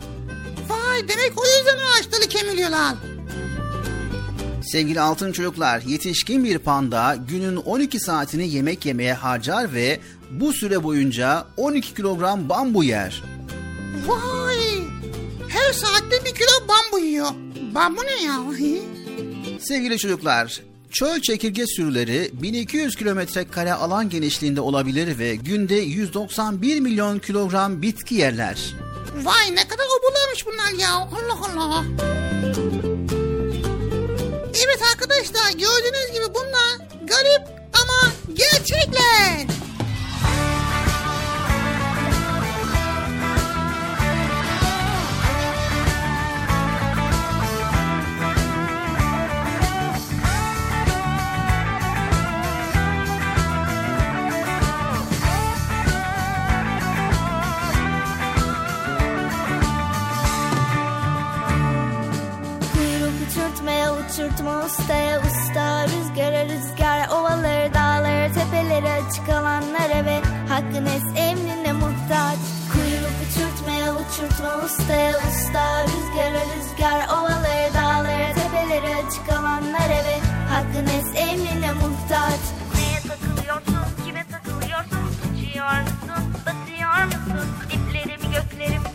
Vay demek o yüzden ağaçları kemiriyorlar. Sevgili altın çocuklar, yetişkin bir panda günün 12 saatini yemek yemeye harcar ve bu süre boyunca 12 kilogram bambu yer. Vay. Her saatte bir kilo bambu yiyor. Bambu ne ya? Sevgili çocuklar, çöl çekirge sürüleri 1200 kilometre kare alan genişliğinde olabilir ve günde 191 milyon kilogram bitki yerler. Vay ne kadar obularmış bunlar ya. Allah Allah. Evet arkadaşlar gördüğünüz gibi bunlar garip ama gerçekler. Uçurtma ustaya usta Rüzgara rüzgar ovaları dağları tepeleri açık alanlara ve hakkın es emrine muhtaç Kuyruk uçurtmaya uçurtma ustaya usta Rüzgara rüzgar ovaları dağları tepeleri açık alanlara ve hakkın es emrine muhtaç Neye takılıyorsun, kime takılıyorsun? Uçuyor musun, batıyor musun? Diplerimi göklerim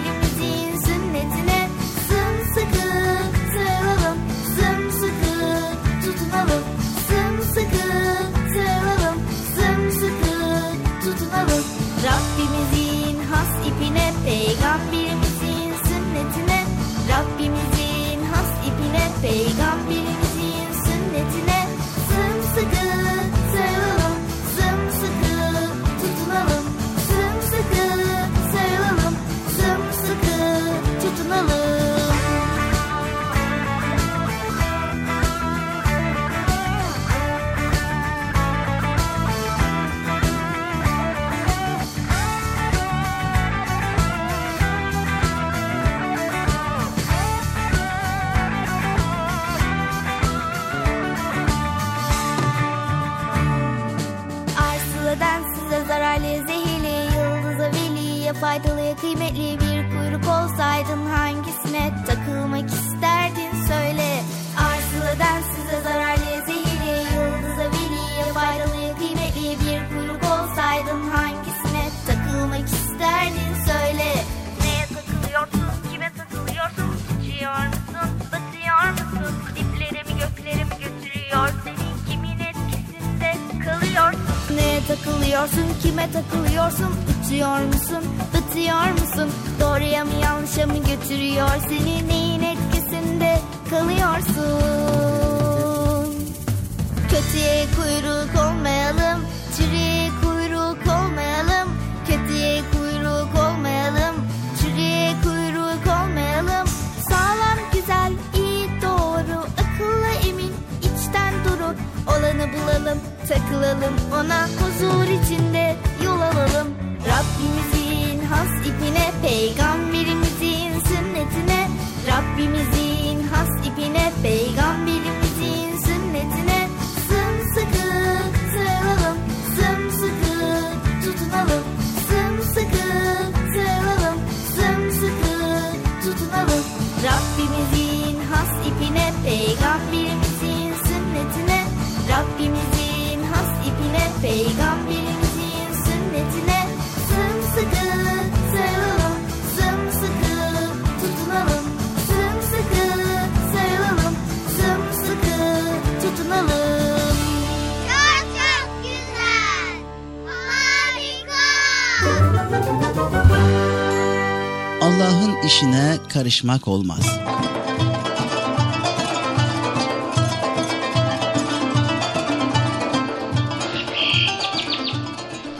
işine karışmak olmaz.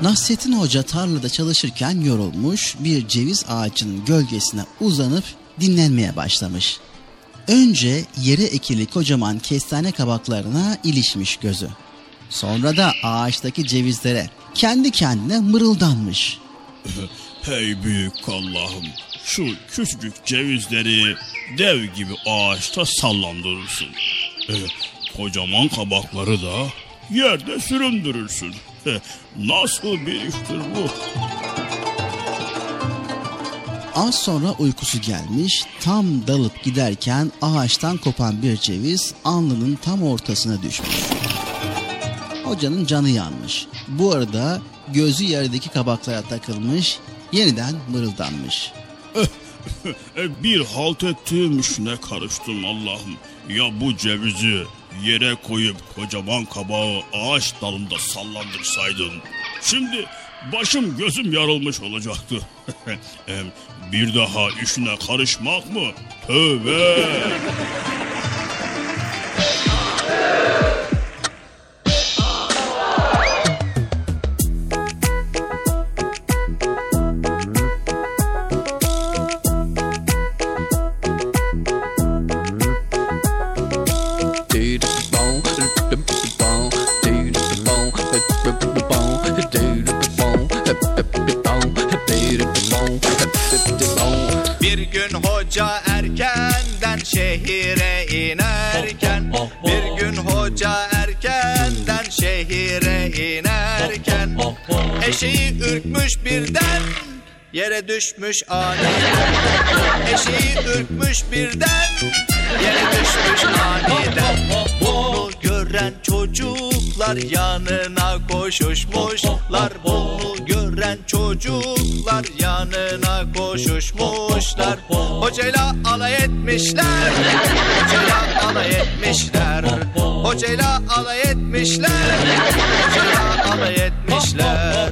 Nasrettin Hoca tarlada çalışırken yorulmuş bir ceviz ağacının gölgesine uzanıp dinlenmeye başlamış. Önce yere ekili kocaman kestane kabaklarına ilişmiş gözü. Sonra da ağaçtaki cevizlere kendi kendine mırıldanmış. Hey büyük Allah'ım şu küçücük cevizleri dev gibi ağaçta sallandırırsın. E, kocaman kabakları da yerde süründürürsün. E, nasıl bir iştir bu? Az sonra uykusu gelmiş, tam dalıp giderken ağaçtan kopan bir ceviz alnının tam ortasına düşmüş. Hocanın canı yanmış. Bu arada gözü yerdeki kabaklara takılmış, yeniden mırıldanmış. E, bir halt ettiğim işine karıştım Allah'ım. Ya bu cevizi yere koyup kocaman kabağı ağaç dalında sallandırsaydın. Şimdi başım gözüm yarılmış olacaktı. Em, bir daha işine karışmak mı? Tövbe. ürkmüş birden yere düşmüş aniden Eşeği ürkmüş birden yere düşmüş aniden. Bunu gören çocuklar yanına koşuşmuşlar. Bunu gören çocuklar yanına koşuşmuşlar. Hocayla alay etmişler Hocayla alay etmişler. Hocayla alay etmişler Hocayla alay etmişler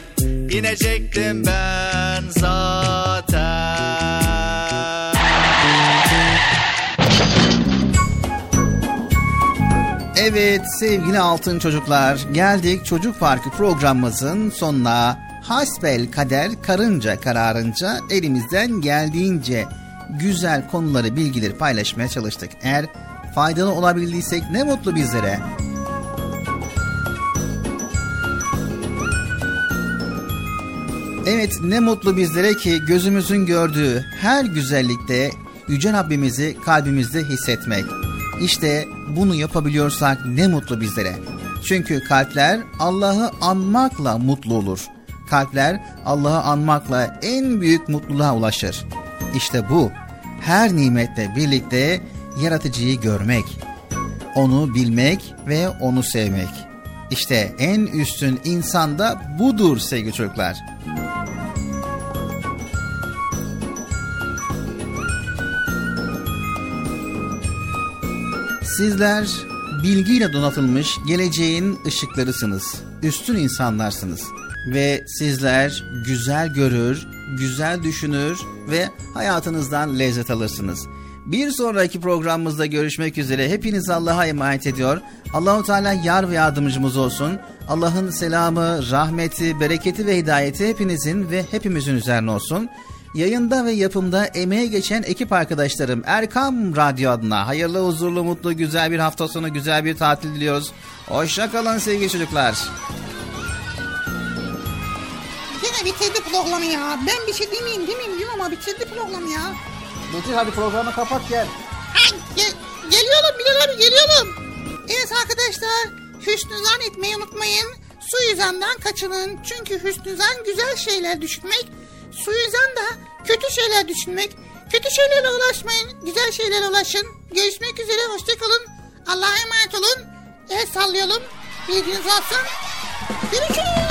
inecektim ben zaten Evet sevgili altın çocuklar geldik Çocuk Parkı programımızın sonuna. Hasbel kader karınca kararınca elimizden geldiğince güzel konuları bilgileri paylaşmaya çalıştık. Eğer faydalı olabildiysek ne mutlu bizlere. Evet ne mutlu bizlere ki gözümüzün gördüğü her güzellikte Yüce Rabbimizi kalbimizde hissetmek. İşte bunu yapabiliyorsak ne mutlu bizlere. Çünkü kalpler Allah'ı anmakla mutlu olur. Kalpler Allah'ı anmakla en büyük mutluluğa ulaşır. İşte bu her nimetle birlikte yaratıcıyı görmek, onu bilmek ve onu sevmek. İşte en üstün insanda budur sevgili çocuklar. Sizler bilgiyle donatılmış geleceğin ışıklarısınız. Üstün insanlarsınız. Ve sizler güzel görür, güzel düşünür ve hayatınızdan lezzet alırsınız. Bir sonraki programımızda görüşmek üzere. Hepiniz Allah'a emanet ediyor. Allahu Teala yar ve yardımcımız olsun. Allah'ın selamı, rahmeti, bereketi ve hidayeti hepinizin ve hepimizin üzerine olsun. Yayında ve yapımda emeğe geçen ekip arkadaşlarım Erkam Radyo adına hayırlı, huzurlu, mutlu, güzel bir hafta sonu, güzel bir tatil diliyoruz. Hoşçakalın sevgili çocuklar. Yine bitirdi programı ya. Ben bir şey demeyeyim demeyeyim diyorum ama bitirdi programı ya. Betül hadi programı kapat gel. Ay, gel, geliyorum Bilal abi geliyorum. Evet arkadaşlar hüsnü zan etmeyi unutmayın. Su yüzenden kaçının. Çünkü hüsnü zan güzel şeyler düşünmek. Su yüzden de kötü şeyler düşünmek. Kötü şeylerle ulaşmayın. Güzel şeylere ulaşın. Görüşmek üzere. Hoşçakalın. Allah'a emanet olun. El sallayalım. Bilginiz olsun. Görüşürüz.